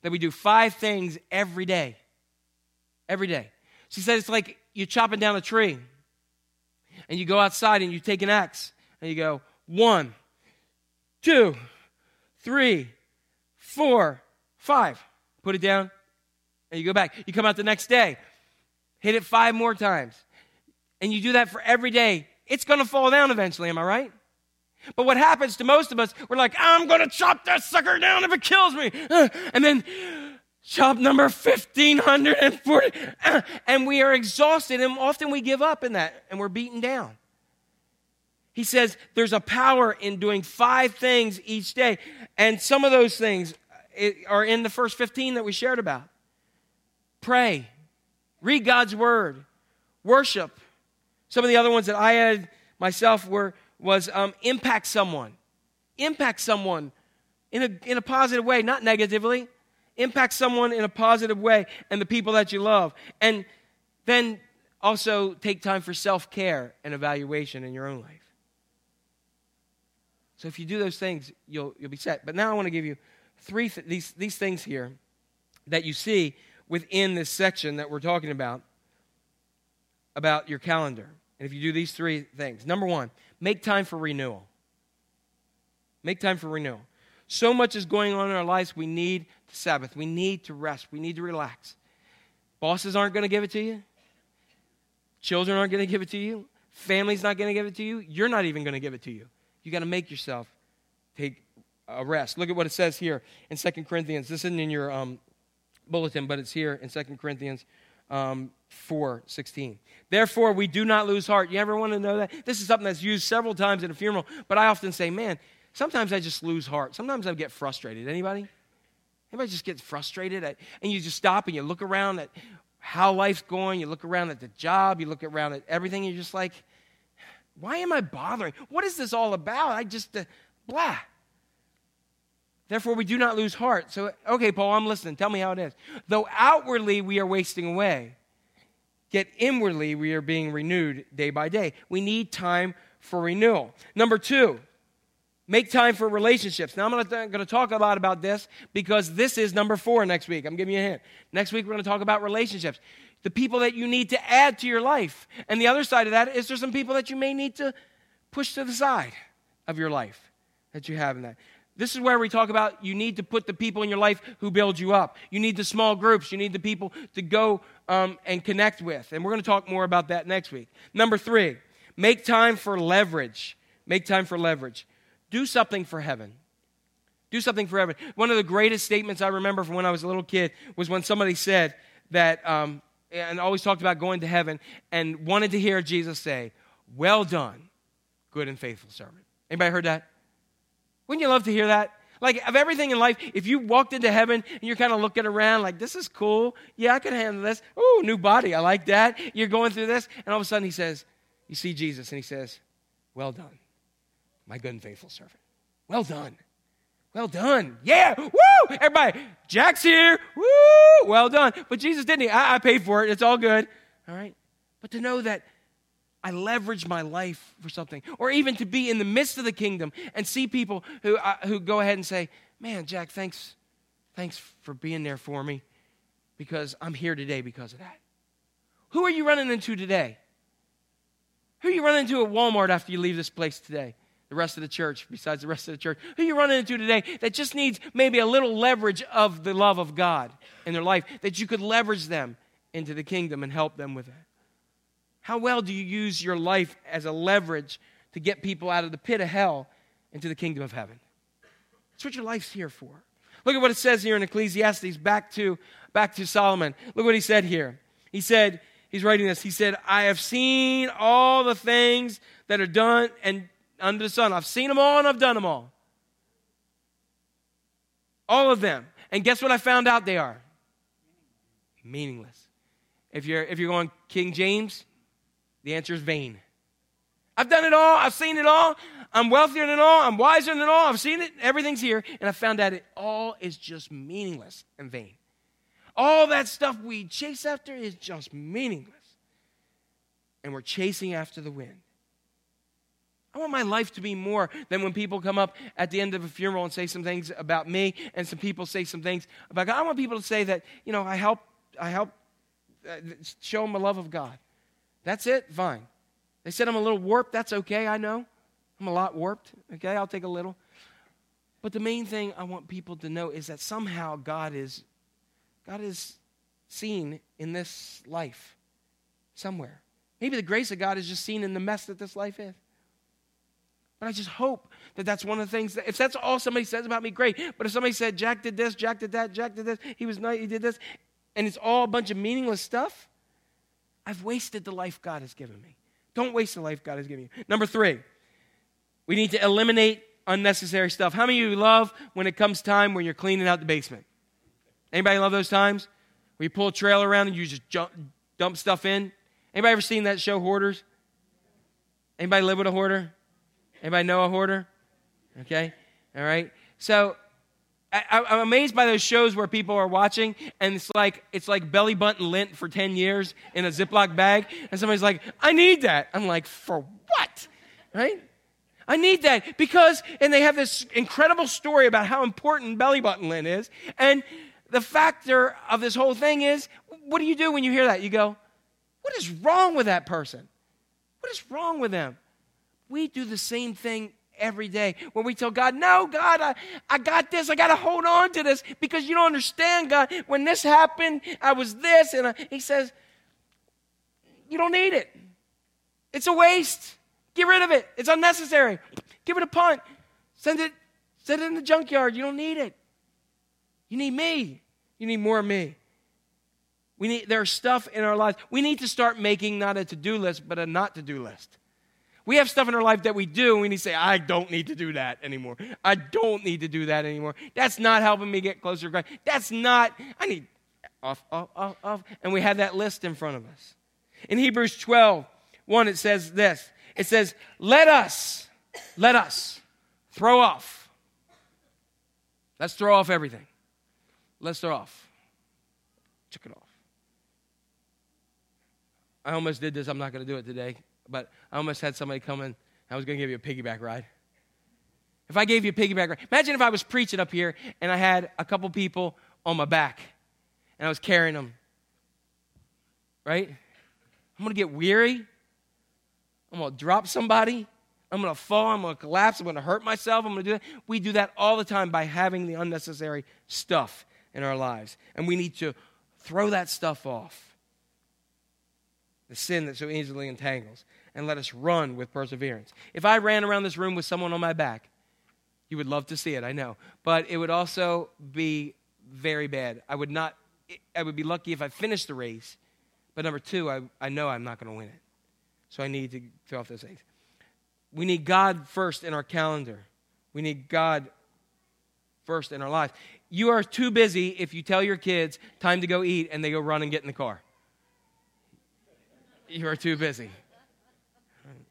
that we do five things every day. Every day. She said it's like you're chopping down a tree and you go outside and you take an axe and you go one, two, three, four, five. Put it down and you go back. You come out the next day, hit it five more times. And you do that for every day. It's going to fall down eventually, am I right? But what happens to most of us, we're like, I'm going to chop that sucker down if it kills me. And then chop number 1540. Uh, And we are exhausted, and often we give up in that, and we're beaten down. He says there's a power in doing five things each day. And some of those things uh, are in the first 15 that we shared about pray, read God's word, worship. Some of the other ones that I had myself were was um, impact someone, impact someone in a in a positive way, not negatively. Impact someone in a positive way, and the people that you love, and then also take time for self care and evaluation in your own life. So if you do those things, you'll you'll be set. But now I want to give you three th- these these things here that you see within this section that we're talking about about your calendar. And if you do these three things, number one, make time for renewal. Make time for renewal. So much is going on in our lives, we need the Sabbath. We need to rest. We need to relax. Bosses aren't going to give it to you. Children aren't going to give it to you. Family's not going to give it to you. You're not even going to give it to you. You got to make yourself take a rest. Look at what it says here in 2 Corinthians. This isn't in your um, bulletin, but it's here in 2 Corinthians um, 4 16. Therefore, we do not lose heart. You ever want to know that? This is something that's used several times at a funeral, but I often say, man, sometimes I just lose heart. Sometimes I get frustrated. Anybody? Anybody just gets frustrated? At, and you just stop and you look around at how life's going. You look around at the job. You look around at everything. You're just like, why am I bothering? What is this all about? I just, uh, blah. Therefore, we do not lose heart. So, okay, Paul, I'm listening. Tell me how it is. Though outwardly we are wasting away, yet inwardly we are being renewed day by day. We need time for renewal. Number two, make time for relationships. Now, I'm going to talk a lot about this because this is number four next week. I'm giving you a hint. Next week, we're going to talk about relationships. The people that you need to add to your life. And the other side of that is there's some people that you may need to push to the side of your life that you have in that. This is where we talk about you need to put the people in your life who build you up. You need the small groups. You need the people to go um, and connect with. And we're going to talk more about that next week. Number three, make time for leverage. Make time for leverage. Do something for heaven. Do something for heaven. One of the greatest statements I remember from when I was a little kid was when somebody said that, um, and always talked about going to heaven, and wanted to hear Jesus say, Well done, good and faithful servant. Anybody heard that? Wouldn't you love to hear that? Like, of everything in life, if you walked into heaven and you're kind of looking around, like, this is cool. Yeah, I can handle this. Oh, new body. I like that. You're going through this. And all of a sudden, he says, You see Jesus, and he says, Well done, my good and faithful servant. Well done. Well done. Yeah. Woo. Everybody, Jack's here. Woo. Well done. But Jesus didn't. He? I, I paid for it. It's all good. All right. But to know that I leverage my life for something, or even to be in the midst of the kingdom and see people who, uh, who go ahead and say, Man, Jack, thanks, thanks for being there for me because I'm here today because of that. Who are you running into today? Who are you running into at Walmart after you leave this place today? The rest of the church, besides the rest of the church. Who you running into today that just needs maybe a little leverage of the love of God in their life, that you could leverage them into the kingdom and help them with that? How well do you use your life as a leverage to get people out of the pit of hell into the kingdom of heaven? That's what your life's here for. Look at what it says here in Ecclesiastes, back to, back to Solomon. Look what he said here. He said, he's writing this, he said, I have seen all the things that are done and under the sun. I've seen them all and I've done them all. All of them. And guess what I found out they are? Meaningless. If you're, if you're going King James, the answer is vain. I've done it all. I've seen it all. I'm wealthier than all. I'm wiser than all. I've seen it. Everything's here. And I found out it all is just meaningless and vain. All that stuff we chase after is just meaningless. and we're chasing after the wind. I want my life to be more than when people come up at the end of a funeral and say some things about me, and some people say some things about God. I want people to say that, you know, I help, I help uh, show them a love of God. That's it, fine. They said I'm a little warped. That's okay, I know. I'm a lot warped. Okay, I'll take a little. But the main thing I want people to know is that somehow God is God is seen in this life somewhere. Maybe the grace of God is just seen in the mess that this life is. But I just hope that that's one of the things that, if that's all somebody says about me, great. But if somebody said, Jack did this, Jack did that, Jack did this, he was nice, he did this, and it's all a bunch of meaningless stuff, I've wasted the life God has given me. Don't waste the life God has given you. Number three, we need to eliminate unnecessary stuff. How many of you love when it comes time when you're cleaning out the basement? Anybody love those times? Where you pull a trailer around and you just jump, dump stuff in? Anybody ever seen that show Hoarders? Anybody live with a hoarder? Anybody know a hoarder? Okay, all right. So I, am amazed by those shows where people are watching and it's like it's like belly button lint for 10 years in a Ziploc bag, and somebody's like, I need that. I'm like, for what? Right? I need that because, and they have this incredible story about how important belly button lint is. And the factor of this whole thing is what do you do when you hear that? You go, what is wrong with that person? What is wrong with them? We do the same thing every day when we tell God, No, God, I, I got this. I got to hold on to this because you don't understand, God. When this happened, I was this. And I, He says, You don't need it. It's a waste. Get rid of it. It's unnecessary. Give it a punt. Send it, send it in the junkyard. You don't need it. You need me. You need more of me. We need there's stuff in our lives. We need to start making not a to-do list, but a not to-do list. We have stuff in our life that we do, and we need to say, I don't need to do that anymore. I don't need to do that anymore. That's not helping me get closer to God. That's not, I need off, off, off, off. And we have that list in front of us. In Hebrews 12, 1, it says this it says, Let us, let us throw off. Let's throw off everything. Let's throw off. Check it off. I almost did this. I'm not going to do it today but I almost had somebody come in. I was going to give you a piggyback ride. If I gave you a piggyback ride, imagine if I was preaching up here and I had a couple people on my back and I was carrying them. Right? I'm going to get weary. I'm going to drop somebody. I'm going to fall. I'm going to collapse. I'm going to hurt myself. I'm going to do that. We do that all the time by having the unnecessary stuff in our lives. And we need to throw that stuff off the sin that so easily entangles and let us run with perseverance. If I ran around this room with someone on my back, you would love to see it, I know. But it would also be very bad. I would not, I would be lucky if I finished the race. But number two, I, I know I'm not going to win it. So I need to throw off those things. We need God first in our calendar. We need God first in our lives. You are too busy if you tell your kids time to go eat and they go run and get in the car. You are too busy.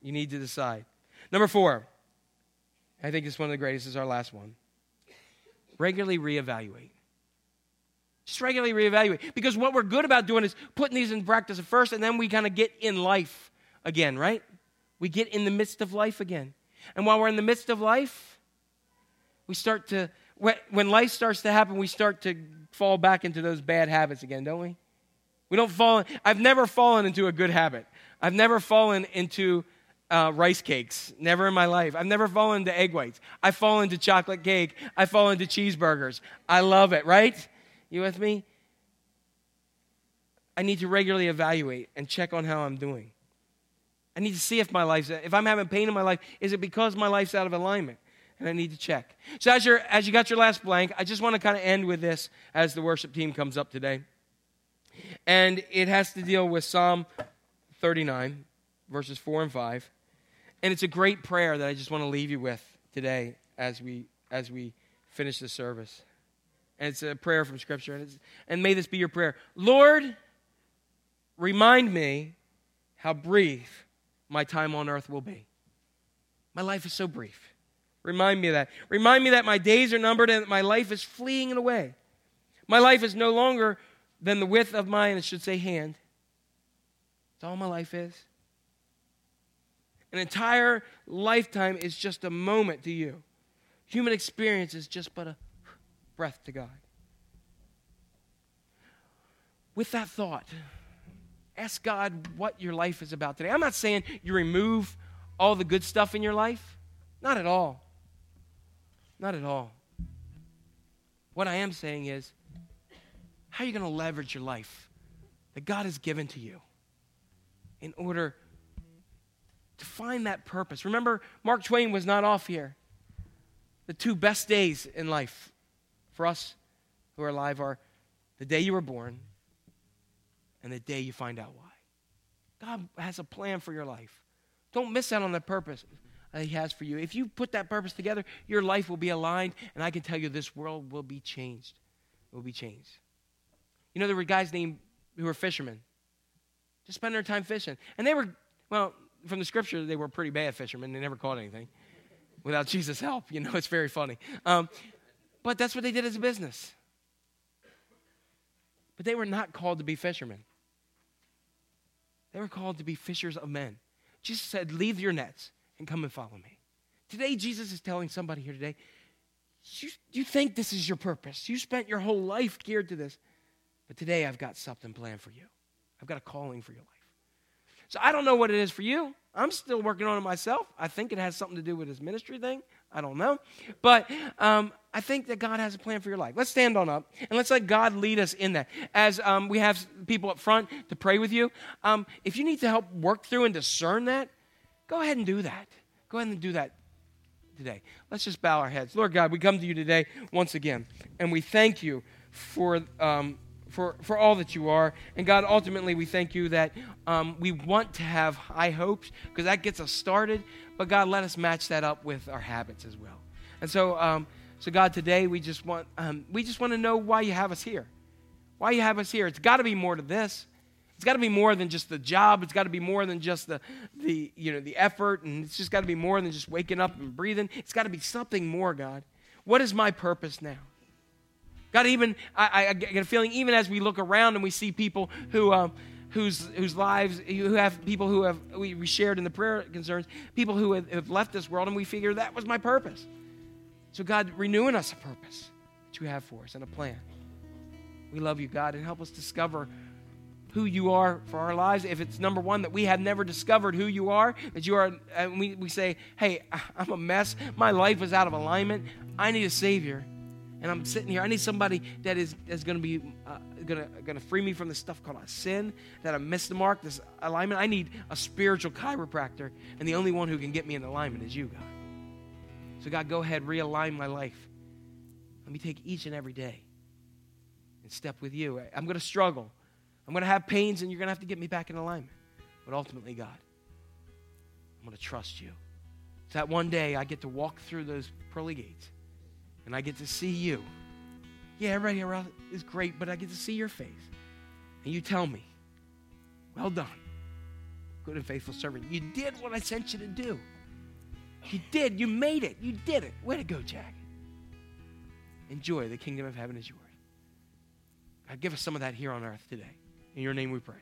You need to decide. Number four, I think it's one of the greatest, is our last one. Regularly reevaluate. Just regularly reevaluate. Because what we're good about doing is putting these in practice at first, and then we kind of get in life again, right? We get in the midst of life again. And while we're in the midst of life, we start to, when life starts to happen, we start to fall back into those bad habits again, don't we? We don't fall. I've never fallen into a good habit. I've never fallen into uh, rice cakes. Never in my life. I've never fallen into egg whites. I fall into chocolate cake. I fall into cheeseburgers. I love it, right? You with me? I need to regularly evaluate and check on how I'm doing. I need to see if my life's, if I'm having pain in my life, is it because my life's out of alignment? And I need to check. So as, you're, as you got your last blank, I just want to kind of end with this as the worship team comes up today. And it has to deal with Psalm 39, verses 4 and 5. And it's a great prayer that I just want to leave you with today as we, as we finish the service. And it's a prayer from Scripture. And, and may this be your prayer. Lord, remind me how brief my time on earth will be. My life is so brief. Remind me of that. Remind me that my days are numbered and that my life is fleeing away. My life is no longer than the width of mine, it should say hand. That's all my life is. An entire lifetime is just a moment to you. Human experience is just but a breath to God. With that thought, ask God what your life is about today. I'm not saying you remove all the good stuff in your life, not at all. Not at all. What I am saying is, how are you going to leverage your life that God has given to you in order to find that purpose? Remember, Mark Twain was not off here. The two best days in life for us who are alive are the day you were born and the day you find out why. God has a plan for your life. Don't miss out on the purpose He has for you. If you put that purpose together, your life will be aligned, and I can tell you this world will be changed. It will be changed. You know, there were guys named who were fishermen, just spending their time fishing. And they were, well, from the scripture, they were pretty bad fishermen. They never caught anything without Jesus' help. You know, it's very funny. Um, but that's what they did as a business. But they were not called to be fishermen. They were called to be fishers of men. Jesus said, Leave your nets and come and follow me. Today, Jesus is telling somebody here today, you, you think this is your purpose. You spent your whole life geared to this. But today, I've got something planned for you. I've got a calling for your life. So I don't know what it is for you. I'm still working on it myself. I think it has something to do with this ministry thing. I don't know. But um, I think that God has a plan for your life. Let's stand on up and let's let God lead us in that. As um, we have people up front to pray with you, um, if you need to help work through and discern that, go ahead and do that. Go ahead and do that today. Let's just bow our heads. Lord God, we come to you today once again, and we thank you for. For, for all that you are. And God, ultimately, we thank you that um, we want to have high hopes because that gets us started. But God, let us match that up with our habits as well. And so, um, so God, today we just want um, we just want to know why you have us here. Why you have us here? It's got to be more to this. It's got to be more than just the job. It's got to be more than just the, the, you know, the effort. And it's just got to be more than just waking up and breathing. It's got to be something more, God. What is my purpose now? God, even, I, I get a feeling, even as we look around and we see people who, um, whose, whose lives, who have people who have, we, shared in the prayer concerns, people who have, have left this world, and we figure that was my purpose. So, God, renewing us a purpose that you have for us and a plan. We love you, God, and help us discover who you are for our lives. If it's number one, that we have never discovered who you are, that you are, and we, we say, hey, I'm a mess. My life is out of alignment. I need a Savior. And I'm sitting here. I need somebody that is, is going to be uh, going to going to free me from this stuff called a sin that I missed the mark, this alignment. I need a spiritual chiropractor, and the only one who can get me in alignment is you, God. So God, go ahead, realign my life. Let me take each and every day and step with you. I'm going to struggle. I'm going to have pains, and you're going to have to get me back in alignment. But ultimately, God, I'm going to trust you. So that one day I get to walk through those pearly gates and I get to see you. Yeah, everybody around is great, but I get to see your face. And you tell me, well done, good and faithful servant. You did what I sent you to do. You did. You made it. You did it. Way to go, Jack. Enjoy. The kingdom of heaven is yours. God, give us some of that here on earth today. In your name we pray.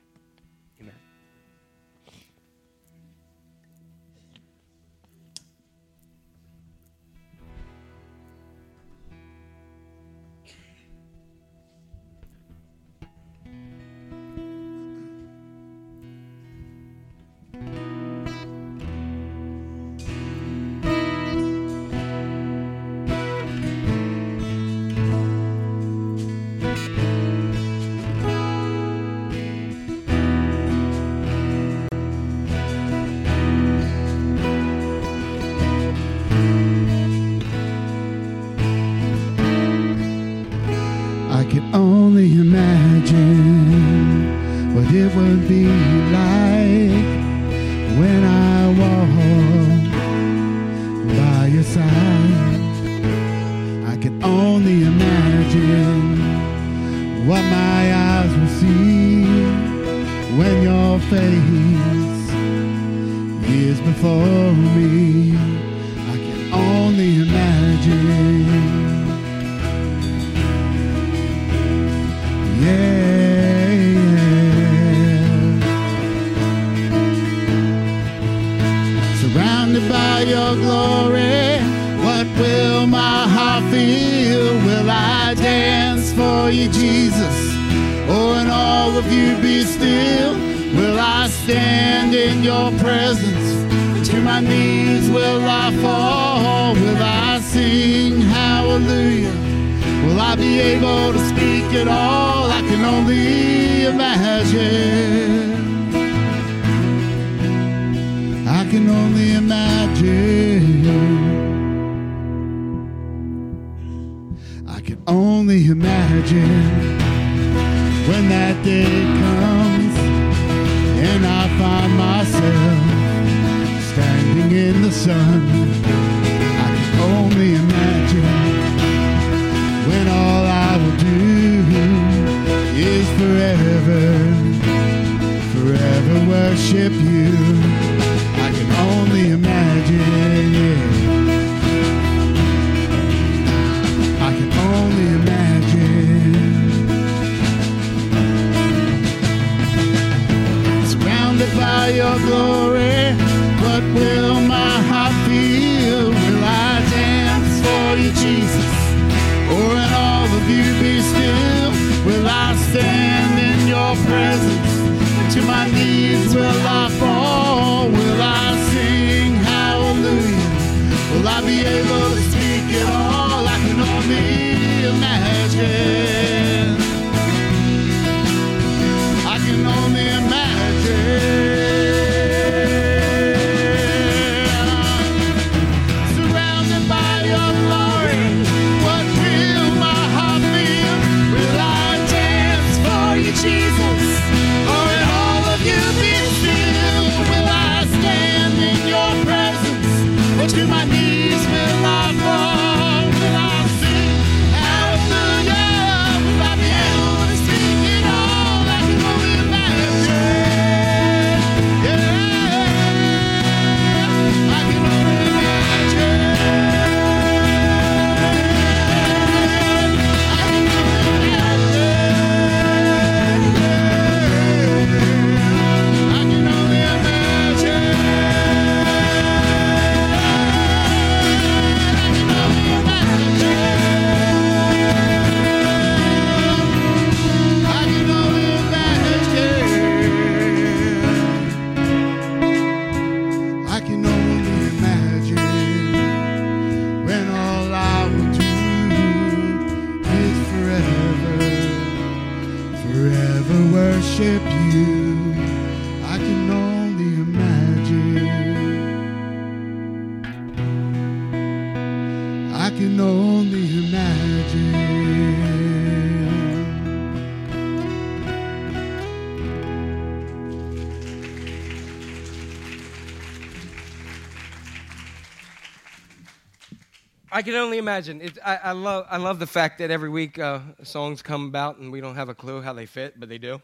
can only imagine. It, I, I, love, I love the fact that every week uh, songs come about and we don't have a clue how they fit, but they do.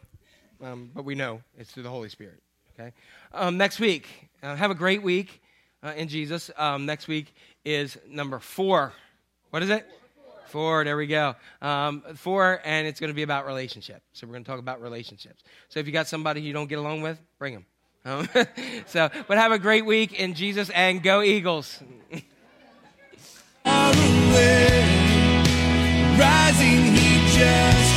Um, but we know it's through the Holy Spirit. Okay. Um, next week, uh, have a great week uh, in Jesus. Um, next week is number four. What is it? Four. There we go. Um, four, and it's going to be about relationships. So we're going to talk about relationships. So if you got somebody you don't get along with, bring them. Um, so, but have a great week in Jesus, and go Eagles. Far away, rising heat just